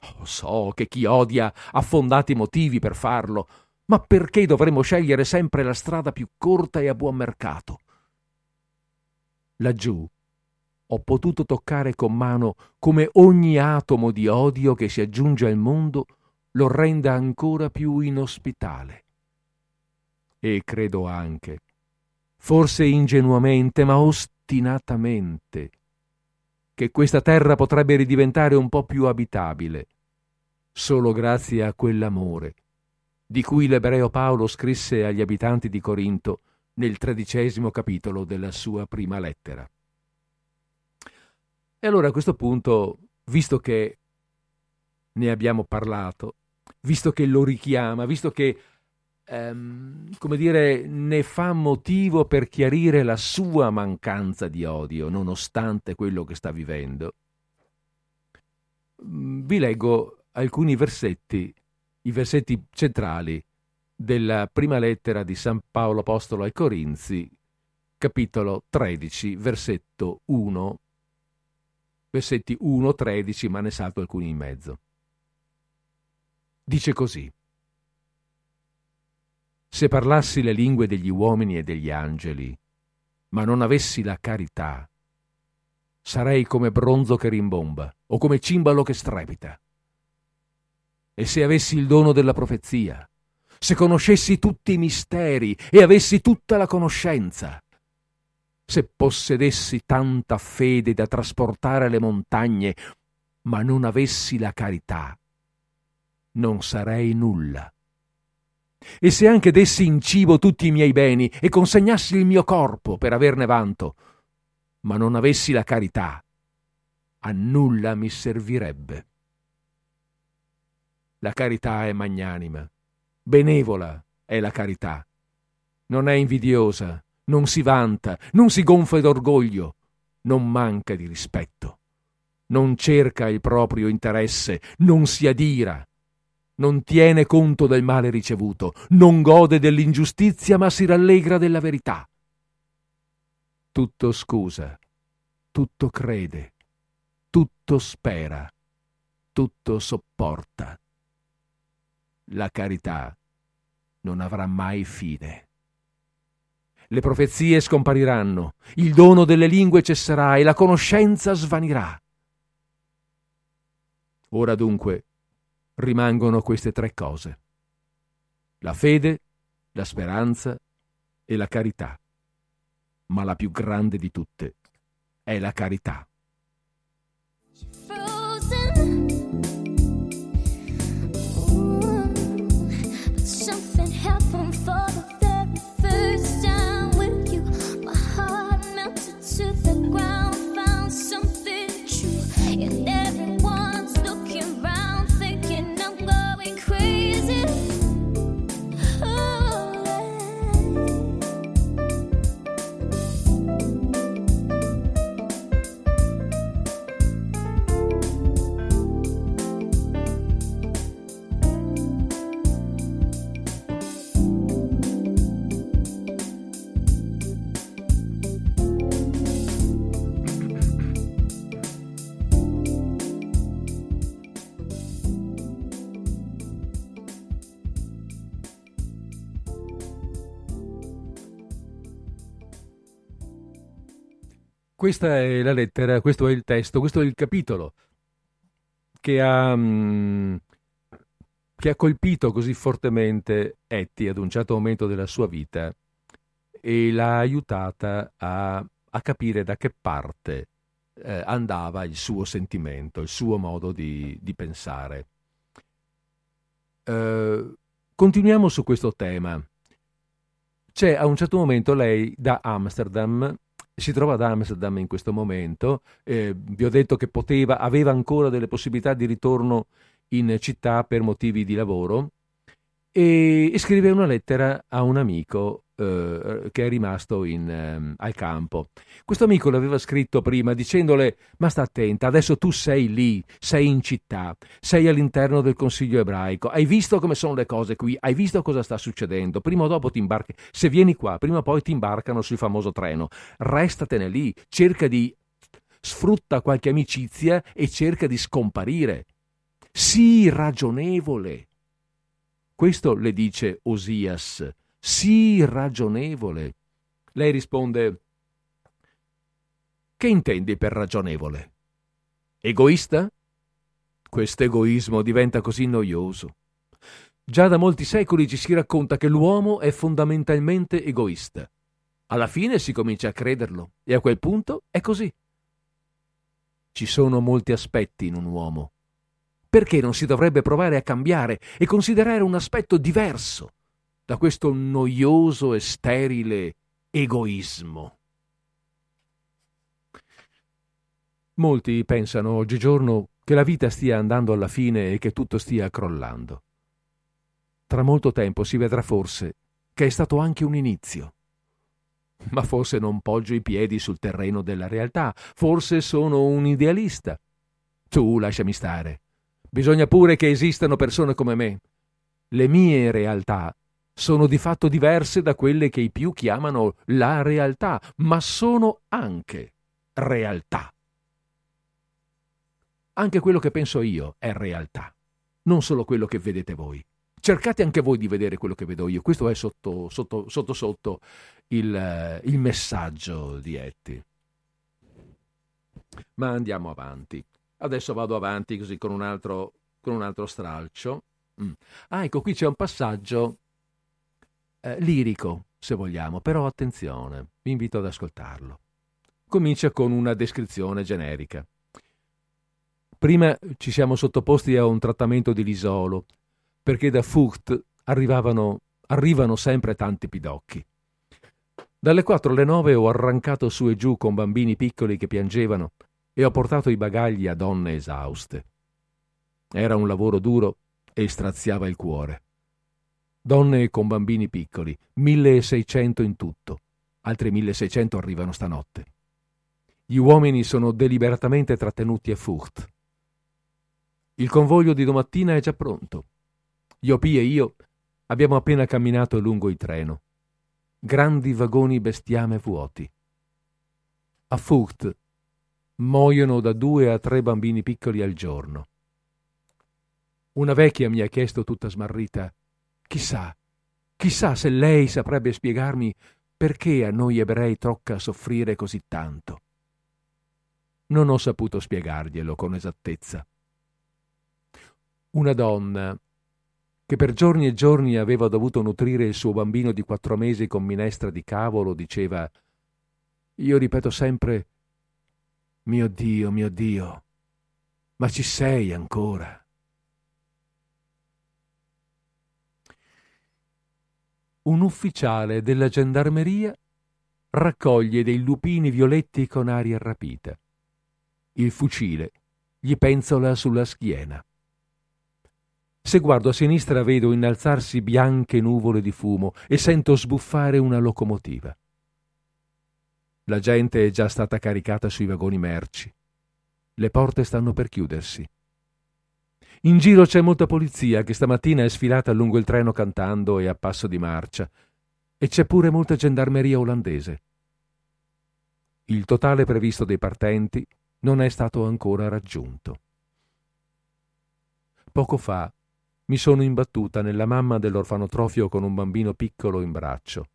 Oh, so che chi odia ha fondati motivi per farlo, ma perché dovremmo scegliere sempre la strada più corta e a buon mercato? Laggiù ho potuto toccare con mano come ogni atomo di odio che si aggiunge al mondo lo renda ancora più inospitale. E credo anche, forse ingenuamente, ma ostinatamente, che questa terra potrebbe ridiventare un po' più abitabile, solo grazie a quell'amore di cui l'ebreo Paolo scrisse agli abitanti di Corinto nel tredicesimo capitolo della sua prima lettera. E allora a questo punto, visto che ne abbiamo parlato, visto che lo richiama, visto che ehm, come dire, ne fa motivo per chiarire la sua mancanza di odio, nonostante quello che sta vivendo. Mm, vi leggo alcuni versetti, i versetti centrali della prima lettera di San Paolo Apostolo ai Corinzi, capitolo 13, versetto 1, versetti 1, 13, ma ne salto alcuni in mezzo. Dice così. Se parlassi le lingue degli uomini e degli angeli, ma non avessi la carità, sarei come bronzo che rimbomba o come cimbalo che strepita. E se avessi il dono della profezia, se conoscessi tutti i misteri e avessi tutta la conoscenza, se possedessi tanta fede da trasportare le montagne, ma non avessi la carità, non sarei nulla. E se anche dessi in cibo tutti i miei beni e consegnassi il mio corpo per averne vanto, ma non avessi la carità, a nulla mi servirebbe. La carità è magnanima, benevola è la carità. Non è invidiosa, non si vanta, non si gonfa d'orgoglio, non manca di rispetto, non cerca il proprio interesse, non si adira, non tiene conto del male ricevuto, non gode dell'ingiustizia, ma si rallegra della verità. Tutto scusa, tutto crede, tutto spera, tutto sopporta. La carità non avrà mai fine. Le profezie scompariranno, il dono delle lingue cesserà e la conoscenza svanirà. Ora dunque rimangono queste tre cose. La fede, la speranza e la carità. Ma la più grande di tutte è la carità. Questa è la lettera, questo è il testo, questo è il capitolo che ha, mm, che ha colpito così fortemente Etty ad un certo momento della sua vita e l'ha aiutata a, a capire da che parte eh, andava il suo sentimento, il suo modo di, di pensare. Eh, continuiamo su questo tema. C'è a un certo momento lei da Amsterdam si trova ad Amsterdam in questo momento, eh, vi ho detto che poteva, aveva ancora delle possibilità di ritorno in città per motivi di lavoro e, e scrive una lettera a un amico eh, che è rimasto in, eh, al campo. Questo amico l'aveva scritto prima dicendole ma sta attenta, adesso tu sei lì, sei in città, sei all'interno del consiglio ebraico, hai visto come sono le cose qui, hai visto cosa sta succedendo, prima o dopo ti imbarchi, se vieni qua, prima o poi ti imbarcano sul famoso treno, restatene lì, cerca di sfrutta qualche amicizia e cerca di scomparire. Sii ragionevole. Questo le dice Osias sii ragionevole. Lei risponde, che intendi per ragionevole? Egoista? Questo egoismo diventa così noioso. Già da molti secoli ci si racconta che l'uomo è fondamentalmente egoista. Alla fine si comincia a crederlo e a quel punto è così. Ci sono molti aspetti in un uomo. Perché non si dovrebbe provare a cambiare e considerare un aspetto diverso? da questo noioso e sterile egoismo. Molti pensano oggigiorno che la vita stia andando alla fine e che tutto stia crollando. Tra molto tempo si vedrà forse che è stato anche un inizio. Ma forse non poggio i piedi sul terreno della realtà, forse sono un idealista. Tu lasciami stare. Bisogna pure che esistano persone come me. Le mie realtà sono di fatto diverse da quelle che i più chiamano la realtà, ma sono anche realtà. Anche quello che penso io è realtà, non solo quello che vedete voi. Cercate anche voi di vedere quello che vedo io. Questo è sotto sotto, sotto, sotto il, il messaggio di Etty. Ma andiamo avanti. Adesso vado avanti così con un altro, con un altro stralcio. Mm. Ah, ecco, qui c'è un passaggio eh, lirico, se vogliamo, però attenzione, vi invito ad ascoltarlo. Comincia con una descrizione generica. Prima ci siamo sottoposti a un trattamento di lisolo, perché da Fucht arrivano sempre tanti pidocchi. Dalle 4 alle 9 ho arrancato su e giù con bambini piccoli che piangevano e ho portato i bagagli a donne esauste. Era un lavoro duro e straziava il cuore donne con bambini piccoli, 1600 in tutto, altri 1600 arrivano stanotte. Gli uomini sono deliberatamente trattenuti a Furt. Il convoglio di domattina è già pronto. Iopi e io abbiamo appena camminato lungo il treno. Grandi vagoni bestiame vuoti. A Furt muoiono da due a tre bambini piccoli al giorno. Una vecchia mi ha chiesto tutta smarrita Chissà, chissà se lei saprebbe spiegarmi perché a noi ebrei tocca soffrire così tanto. Non ho saputo spiegarglielo con esattezza. Una donna che per giorni e giorni aveva dovuto nutrire il suo bambino di quattro mesi con minestra di cavolo, diceva Io ripeto sempre Mio Dio, mio Dio, ma ci sei ancora? un ufficiale della gendarmeria raccoglie dei lupini violetti con aria rapita. Il fucile gli penzola sulla schiena. Se guardo a sinistra vedo innalzarsi bianche nuvole di fumo e sento sbuffare una locomotiva. La gente è già stata caricata sui vagoni merci. Le porte stanno per chiudersi. In giro c'è molta polizia che stamattina è sfilata lungo il treno cantando e a passo di marcia, e c'è pure molta gendarmeria olandese. Il totale previsto dei partenti non è stato ancora raggiunto. Poco fa mi sono imbattuta nella mamma dell'orfanotrofio con un bambino piccolo in braccio.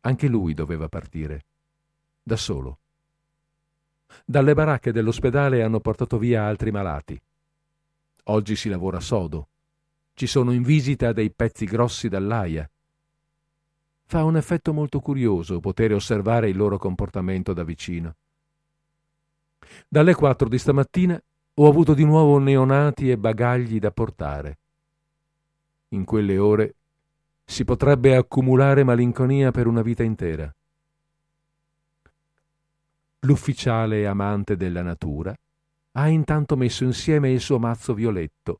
Anche lui doveva partire, da solo. Dalle baracche dell'ospedale hanno portato via altri malati. Oggi si lavora sodo. Ci sono in visita dei pezzi grossi dall'aia. Fa un effetto molto curioso poter osservare il loro comportamento da vicino. Dalle quattro di stamattina ho avuto di nuovo neonati e bagagli da portare. In quelle ore si potrebbe accumulare malinconia per una vita intera. L'ufficiale amante della natura ha intanto messo insieme il suo mazzo violetto,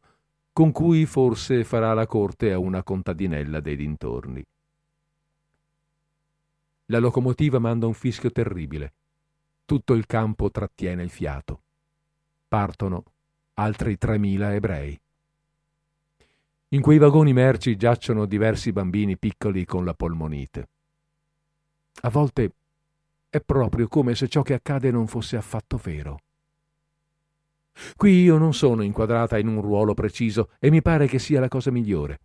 con cui forse farà la corte a una contadinella dei dintorni. La locomotiva manda un fischio terribile. Tutto il campo trattiene il fiato. Partono altri tremila ebrei. In quei vagoni merci giacciono diversi bambini piccoli con la polmonite. A volte è proprio come se ciò che accade non fosse affatto vero. Qui io non sono inquadrata in un ruolo preciso e mi pare che sia la cosa migliore.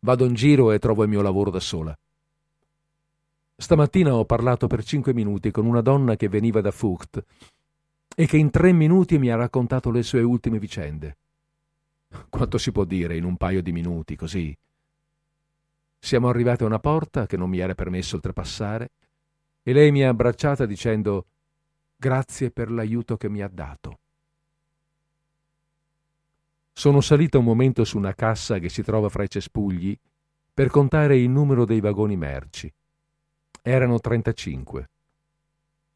Vado in giro e trovo il mio lavoro da sola. Stamattina ho parlato per cinque minuti con una donna che veniva da Fucht e che in tre minuti mi ha raccontato le sue ultime vicende. Quanto si può dire in un paio di minuti, così? Siamo arrivati a una porta che non mi era permesso oltrepassare e lei mi ha abbracciata dicendo grazie per l'aiuto che mi ha dato. Sono salito un momento su una cassa che si trova fra i cespugli per contare il numero dei vagoni merci. Erano 35,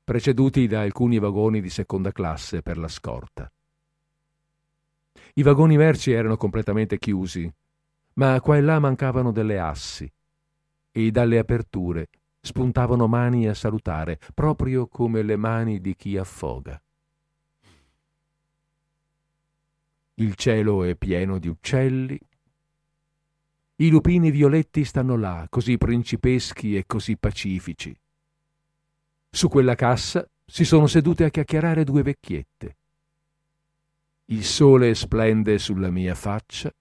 preceduti da alcuni vagoni di seconda classe per la scorta. I vagoni merci erano completamente chiusi, ma qua e là mancavano delle assi e dalle aperture spuntavano mani a salutare, proprio come le mani di chi affoga. Il cielo è pieno di uccelli. I lupini violetti stanno là, così principeschi e così pacifici. Su quella cassa si sono sedute a chiacchierare due vecchiette. Il sole splende sulla mia faccia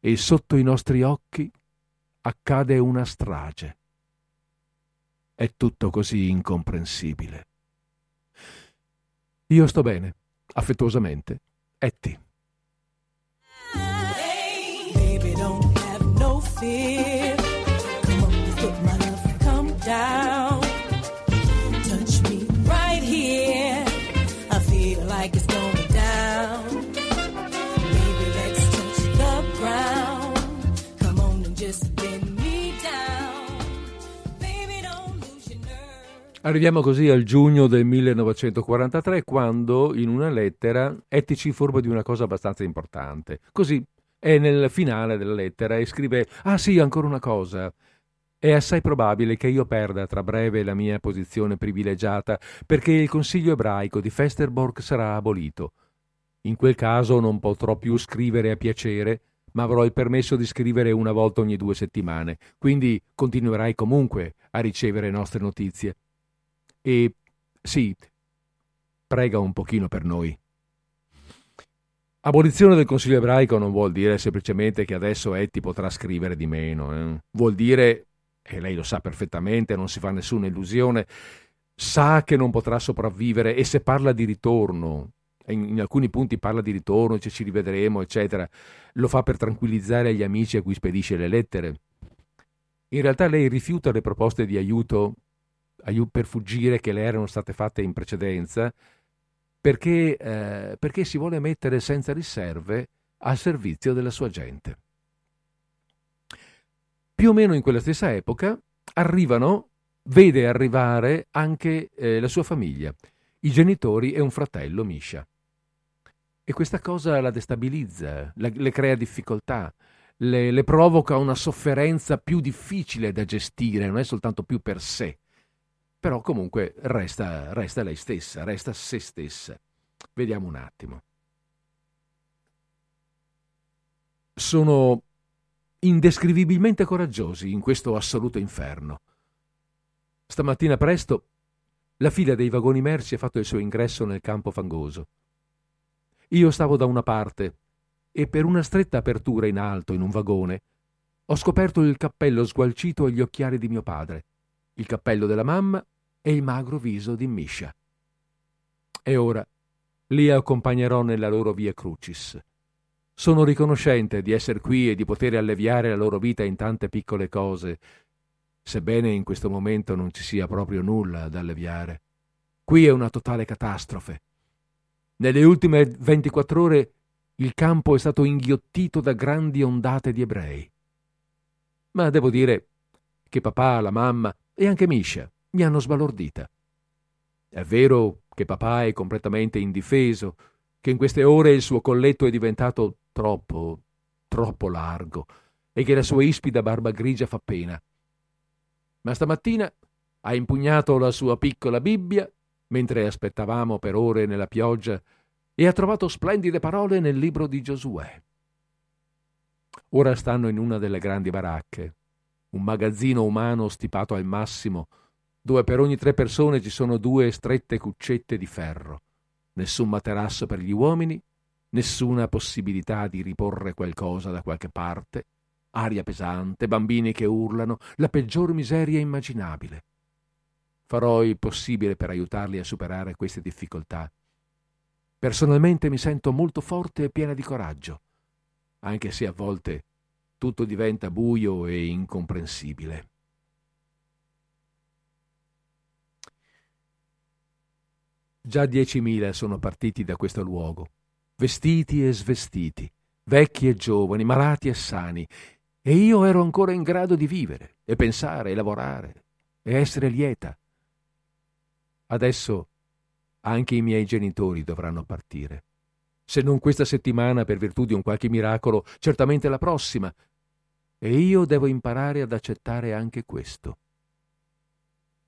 e sotto i nostri occhi accade una strage. È tutto così incomprensibile. Io sto bene, affettuosamente, Etty. Hey, baby, Arriviamo così al giugno del 1943 quando in una lettera Etty ci informa di una cosa abbastanza importante. Così è nel finale della lettera e scrive Ah sì, ancora una cosa. È assai probabile che io perda tra breve la mia posizione privilegiata perché il Consiglio ebraico di Festerborg sarà abolito. In quel caso non potrò più scrivere a piacere, ma avrò il permesso di scrivere una volta ogni due settimane, quindi continuerai comunque a ricevere nostre notizie. E sì, prega un pochino per noi. Abolizione del Consiglio ebraico non vuol dire semplicemente che adesso Etty potrà scrivere di meno. Eh? Vuol dire, e lei lo sa perfettamente, non si fa nessuna illusione, sa che non potrà sopravvivere e se parla di ritorno, in, in alcuni punti parla di ritorno, cioè ci rivedremo, eccetera, lo fa per tranquillizzare gli amici a cui spedisce le lettere. In realtà lei rifiuta le proposte di aiuto per fuggire che le erano state fatte in precedenza, perché, eh, perché si vuole mettere senza riserve al servizio della sua gente. Più o meno in quella stessa epoca arrivano, vede arrivare anche eh, la sua famiglia, i genitori e un fratello, Misha. E questa cosa la destabilizza, la, le crea difficoltà, le, le provoca una sofferenza più difficile da gestire, non è soltanto più per sé, però comunque resta, resta lei stessa, resta se stessa. Vediamo un attimo. Sono indescrivibilmente coraggiosi in questo assoluto inferno. Stamattina presto la fila dei vagoni merci ha fatto il suo ingresso nel campo fangoso. Io stavo da una parte e per una stretta apertura in alto in un vagone ho scoperto il cappello sgualcito e gli occhiali di mio padre il cappello della mamma e il magro viso di Misha. E ora li accompagnerò nella loro via crucis. Sono riconoscente di essere qui e di poter alleviare la loro vita in tante piccole cose, sebbene in questo momento non ci sia proprio nulla da alleviare. Qui è una totale catastrofe. Nelle ultime 24 ore il campo è stato inghiottito da grandi ondate di ebrei. Ma devo dire che papà, la mamma e anche Misha mi hanno sbalordita. È vero che papà è completamente indifeso, che in queste ore il suo colletto è diventato troppo, troppo largo e che la sua ispida barba grigia fa pena. Ma stamattina ha impugnato la sua piccola Bibbia mentre aspettavamo per ore nella pioggia e ha trovato splendide parole nel libro di Giosuè. Ora stanno in una delle grandi baracche, un magazzino umano stipato al massimo, dove per ogni tre persone ci sono due strette cuccette di ferro, nessun materasso per gli uomini, nessuna possibilità di riporre qualcosa da qualche parte, aria pesante, bambini che urlano, la peggior miseria immaginabile. Farò il possibile per aiutarli a superare queste difficoltà Personalmente mi sento molto forte e piena di coraggio, anche se a volte tutto diventa buio e incomprensibile. Già diecimila sono partiti da questo luogo, vestiti e svestiti, vecchi e giovani, malati e sani, e io ero ancora in grado di vivere e pensare e lavorare e essere lieta. Adesso anche i miei genitori dovranno partire. Se non questa settimana per virtù di un qualche miracolo, certamente la prossima. E io devo imparare ad accettare anche questo.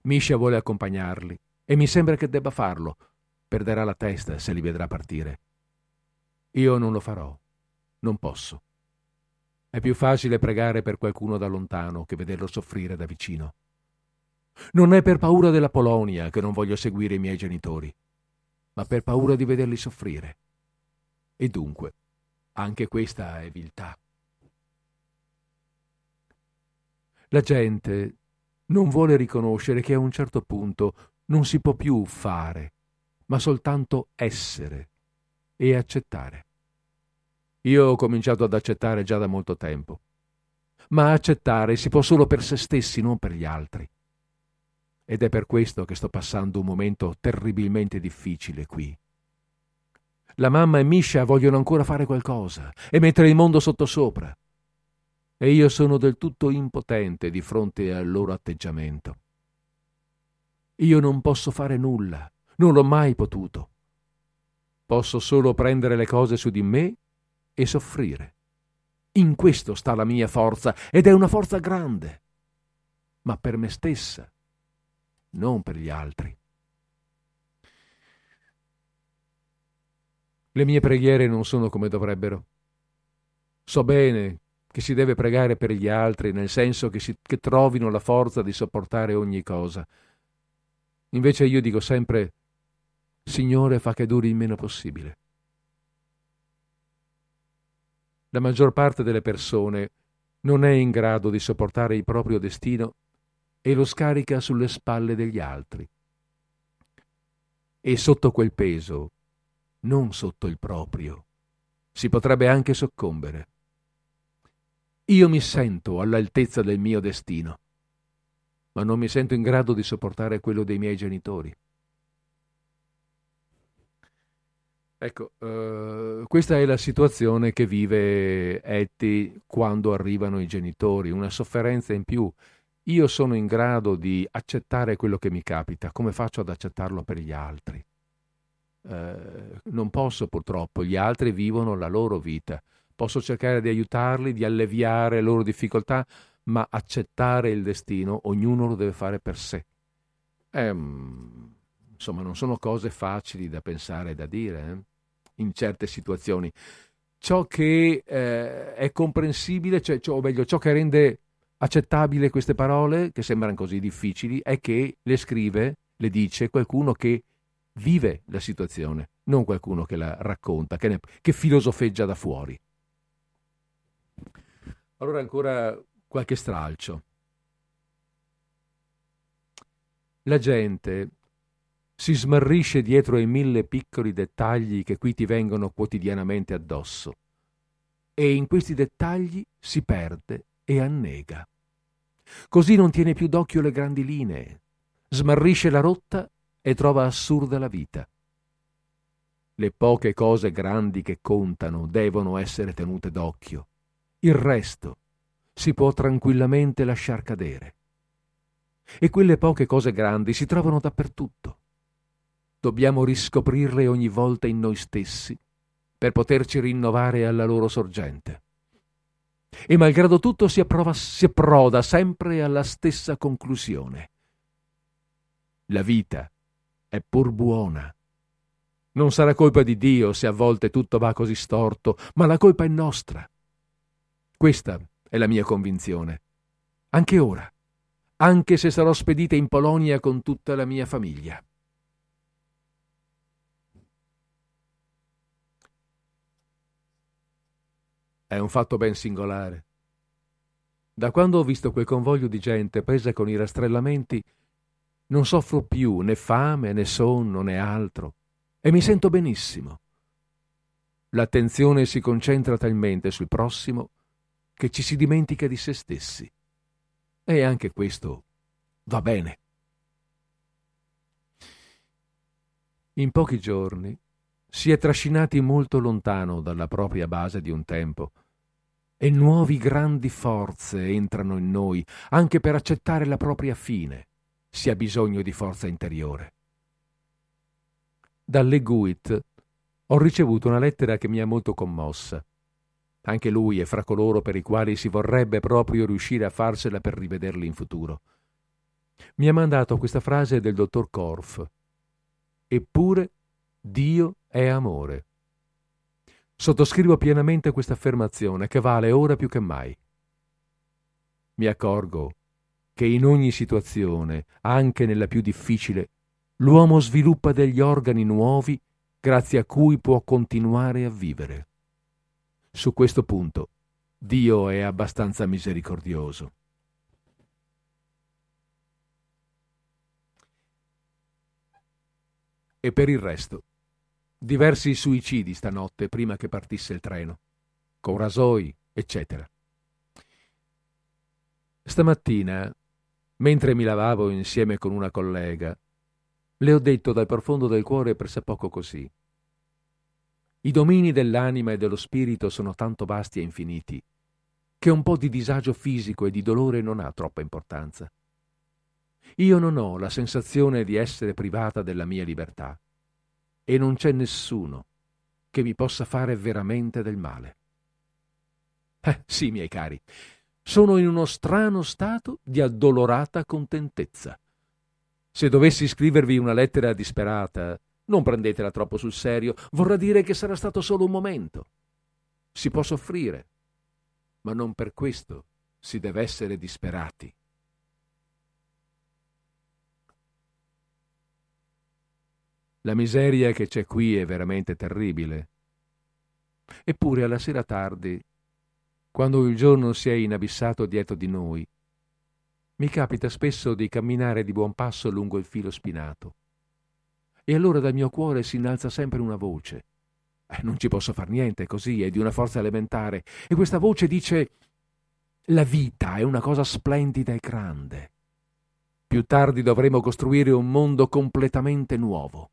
Misha vuole accompagnarli e mi sembra che debba farlo. Perderà la testa se li vedrà partire. Io non lo farò. Non posso. È più facile pregare per qualcuno da lontano che vederlo soffrire da vicino. Non è per paura della Polonia che non voglio seguire i miei genitori ma per paura di vederli soffrire. E dunque, anche questa è viltà. La gente non vuole riconoscere che a un certo punto non si può più fare, ma soltanto essere e accettare. Io ho cominciato ad accettare già da molto tempo, ma accettare si può solo per se stessi, non per gli altri ed è per questo che sto passando un momento terribilmente difficile qui. La mamma e Misha vogliono ancora fare qualcosa e mettere il mondo sottosopra. E io sono del tutto impotente di fronte al loro atteggiamento. Io non posso fare nulla, non l'ho mai potuto. Posso solo prendere le cose su di me e soffrire. In questo sta la mia forza ed è una forza grande. Ma per me stessa non per gli altri. Le mie preghiere non sono come dovrebbero. So bene che si deve pregare per gli altri, nel senso che, si, che trovino la forza di sopportare ogni cosa. Invece io dico sempre, Signore, fa che duri il meno possibile. La maggior parte delle persone non è in grado di sopportare il proprio destino e lo scarica sulle spalle degli altri. E sotto quel peso, non sotto il proprio, si potrebbe anche soccombere. Io mi sento all'altezza del mio destino, ma non mi sento in grado di sopportare quello dei miei genitori. Ecco, uh, questa è la situazione che vive Etty quando arrivano i genitori, una sofferenza in più io sono in grado di accettare quello che mi capita, come faccio ad accettarlo per gli altri? Eh, non posso purtroppo, gli altri vivono la loro vita. Posso cercare di aiutarli, di alleviare le loro difficoltà, ma accettare il destino ognuno lo deve fare per sé. Eh, insomma, non sono cose facili da pensare e da dire eh? in certe situazioni. Ciò che eh, è comprensibile, cioè, o meglio, ciò che rende accettabile queste parole, che sembrano così difficili, è che le scrive, le dice qualcuno che vive la situazione, non qualcuno che la racconta, che, ne, che filosofeggia da fuori. Allora ancora qualche stralcio. La gente si smarrisce dietro ai mille piccoli dettagli che qui ti vengono quotidianamente addosso e in questi dettagli si perde e annega. Così non tiene più d'occhio le grandi linee, smarrisce la rotta e trova assurda la vita. Le poche cose grandi che contano devono essere tenute d'occhio. Il resto si può tranquillamente lasciar cadere. E quelle poche cose grandi si trovano dappertutto. Dobbiamo riscoprirle ogni volta in noi stessi per poterci rinnovare alla loro sorgente. E malgrado tutto si, approva, si approda sempre alla stessa conclusione. La vita è pur buona. Non sarà colpa di Dio se a volte tutto va così storto, ma la colpa è nostra. Questa è la mia convinzione. Anche ora, anche se sarò spedita in Polonia con tutta la mia famiglia. È un fatto ben singolare. Da quando ho visto quel convoglio di gente presa con i rastrellamenti, non soffro più né fame né sonno né altro e mi sento benissimo. L'attenzione si concentra talmente sul prossimo che ci si dimentica di se stessi. E anche questo va bene. In pochi giorni si è trascinati molto lontano dalla propria base di un tempo e nuovi grandi forze entrano in noi anche per accettare la propria fine, si ha bisogno di forza interiore. Dalle Guit ho ricevuto una lettera che mi ha molto commossa. Anche lui è fra coloro per i quali si vorrebbe proprio riuscire a farsela per rivederli in futuro. Mi ha mandato questa frase del dottor Korf. Eppure Dio è amore. Sottoscrivo pienamente questa affermazione che vale ora più che mai. Mi accorgo che in ogni situazione, anche nella più difficile, l'uomo sviluppa degli organi nuovi grazie a cui può continuare a vivere. Su questo punto Dio è abbastanza misericordioso. E per il resto, diversi suicidi stanotte prima che partisse il treno, con rasoi, eccetera. Stamattina, mentre mi lavavo insieme con una collega, le ho detto dal profondo del cuore pressappoco così. I domini dell'anima e dello spirito sono tanto vasti e infiniti che un po' di disagio fisico e di dolore non ha troppa importanza. Io non ho la sensazione di essere privata della mia libertà e non c'è nessuno che mi possa fare veramente del male. Eh, sì, miei cari, sono in uno strano stato di addolorata contentezza. Se dovessi scrivervi una lettera disperata, non prendetela troppo sul serio, vorrà dire che sarà stato solo un momento. Si può soffrire, ma non per questo si deve essere disperati. La miseria che c'è qui è veramente terribile. Eppure alla sera tardi, quando il giorno si è inabissato dietro di noi, mi capita spesso di camminare di buon passo lungo il filo spinato. E allora dal mio cuore si innalza sempre una voce. Eh, non ci posso far niente, così, è di una forza elementare. E questa voce dice: La vita è una cosa splendida e grande. Più tardi dovremo costruire un mondo completamente nuovo.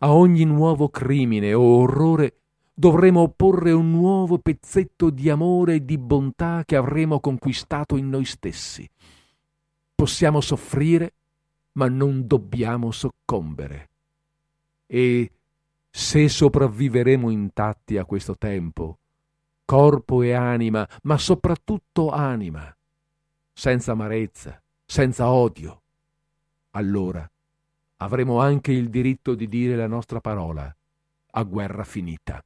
A ogni nuovo crimine o orrore dovremo opporre un nuovo pezzetto di amore e di bontà che avremo conquistato in noi stessi. Possiamo soffrire, ma non dobbiamo soccombere. E se sopravviveremo intatti a questo tempo, corpo e anima, ma soprattutto anima, senza amarezza, senza odio, allora avremo anche il diritto di dire la nostra parola a guerra finita.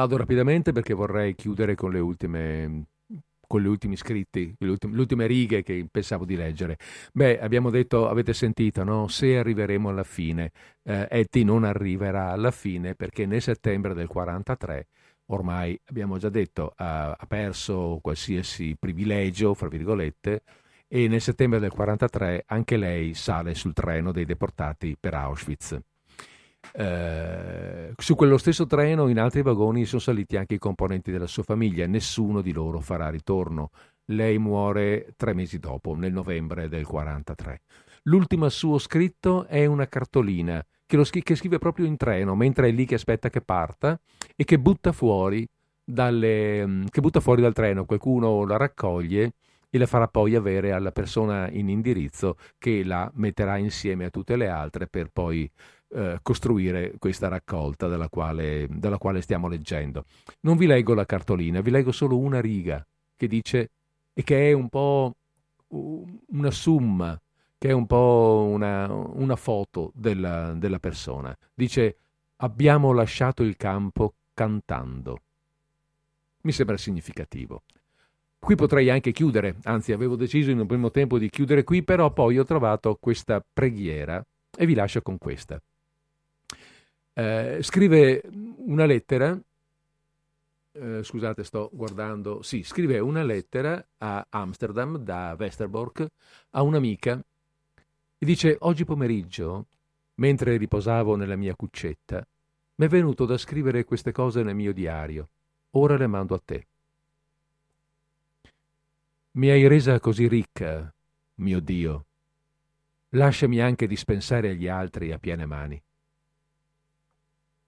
Vado rapidamente perché vorrei chiudere con le ultime con gli ultimi scritti, le ultime, le ultime righe che pensavo di leggere. Beh, abbiamo detto, avete sentito, no? Se arriveremo alla fine, eh, Etty non arriverà alla fine perché nel settembre del 43 ormai abbiamo già detto, ha, ha perso qualsiasi privilegio, fra virgolette, e nel settembre del 43 anche lei sale sul treno dei deportati per Auschwitz. Eh, su quello stesso treno, in altri vagoni, sono saliti anche i componenti della sua famiglia. Nessuno di loro farà ritorno. Lei muore tre mesi dopo, nel novembre del 43. L'ultimo suo scritto è una cartolina che, lo, che scrive proprio in treno, mentre è lì che aspetta che parta e che butta fuori, dalle, mm, che butta fuori dal treno. Qualcuno la raccoglie e la farà poi avere alla persona in indirizzo che la metterà insieme a tutte le altre per poi eh, costruire questa raccolta della quale, della quale stiamo leggendo. Non vi leggo la cartolina, vi leggo solo una riga che dice e che è un po' una summa, che è un po' una, una foto della, della persona. Dice abbiamo lasciato il campo cantando. Mi sembra significativo. Qui potrei anche chiudere, anzi avevo deciso in un primo tempo di chiudere qui, però poi ho trovato questa preghiera e vi lascio con questa. Eh, scrive una lettera, eh, scusate sto guardando, sì, scrive una lettera a Amsterdam da Westerbork a un'amica e dice oggi pomeriggio, mentre riposavo nella mia cuccetta, mi è venuto da scrivere queste cose nel mio diario, ora le mando a te. Mi hai resa così ricca, mio Dio. Lasciami anche dispensare agli altri a piene mani.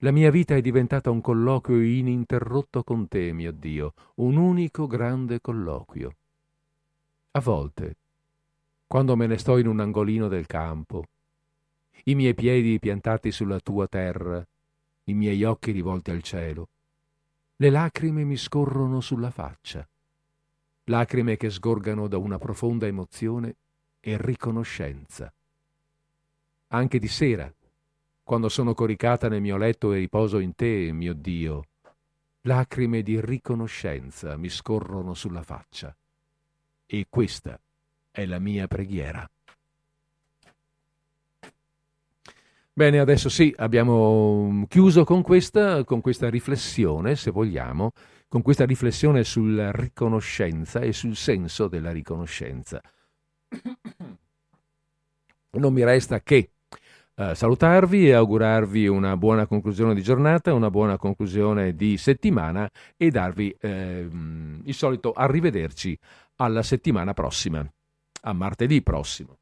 La mia vita è diventata un colloquio ininterrotto con te, mio Dio, un unico grande colloquio. A volte, quando me ne sto in un angolino del campo, i miei piedi piantati sulla tua terra, i miei occhi rivolti al cielo, le lacrime mi scorrono sulla faccia lacrime che sgorgano da una profonda emozione e riconoscenza. Anche di sera, quando sono coricata nel mio letto e riposo in te, mio Dio, lacrime di riconoscenza mi scorrono sulla faccia. E questa è la mia preghiera. Bene, adesso sì, abbiamo chiuso con questa, con questa riflessione, se vogliamo, con questa riflessione sulla riconoscenza e sul senso della riconoscenza. Non mi resta che eh, salutarvi e augurarvi una buona conclusione di giornata, una buona conclusione di settimana e darvi eh, il solito arrivederci alla settimana prossima, a martedì prossimo.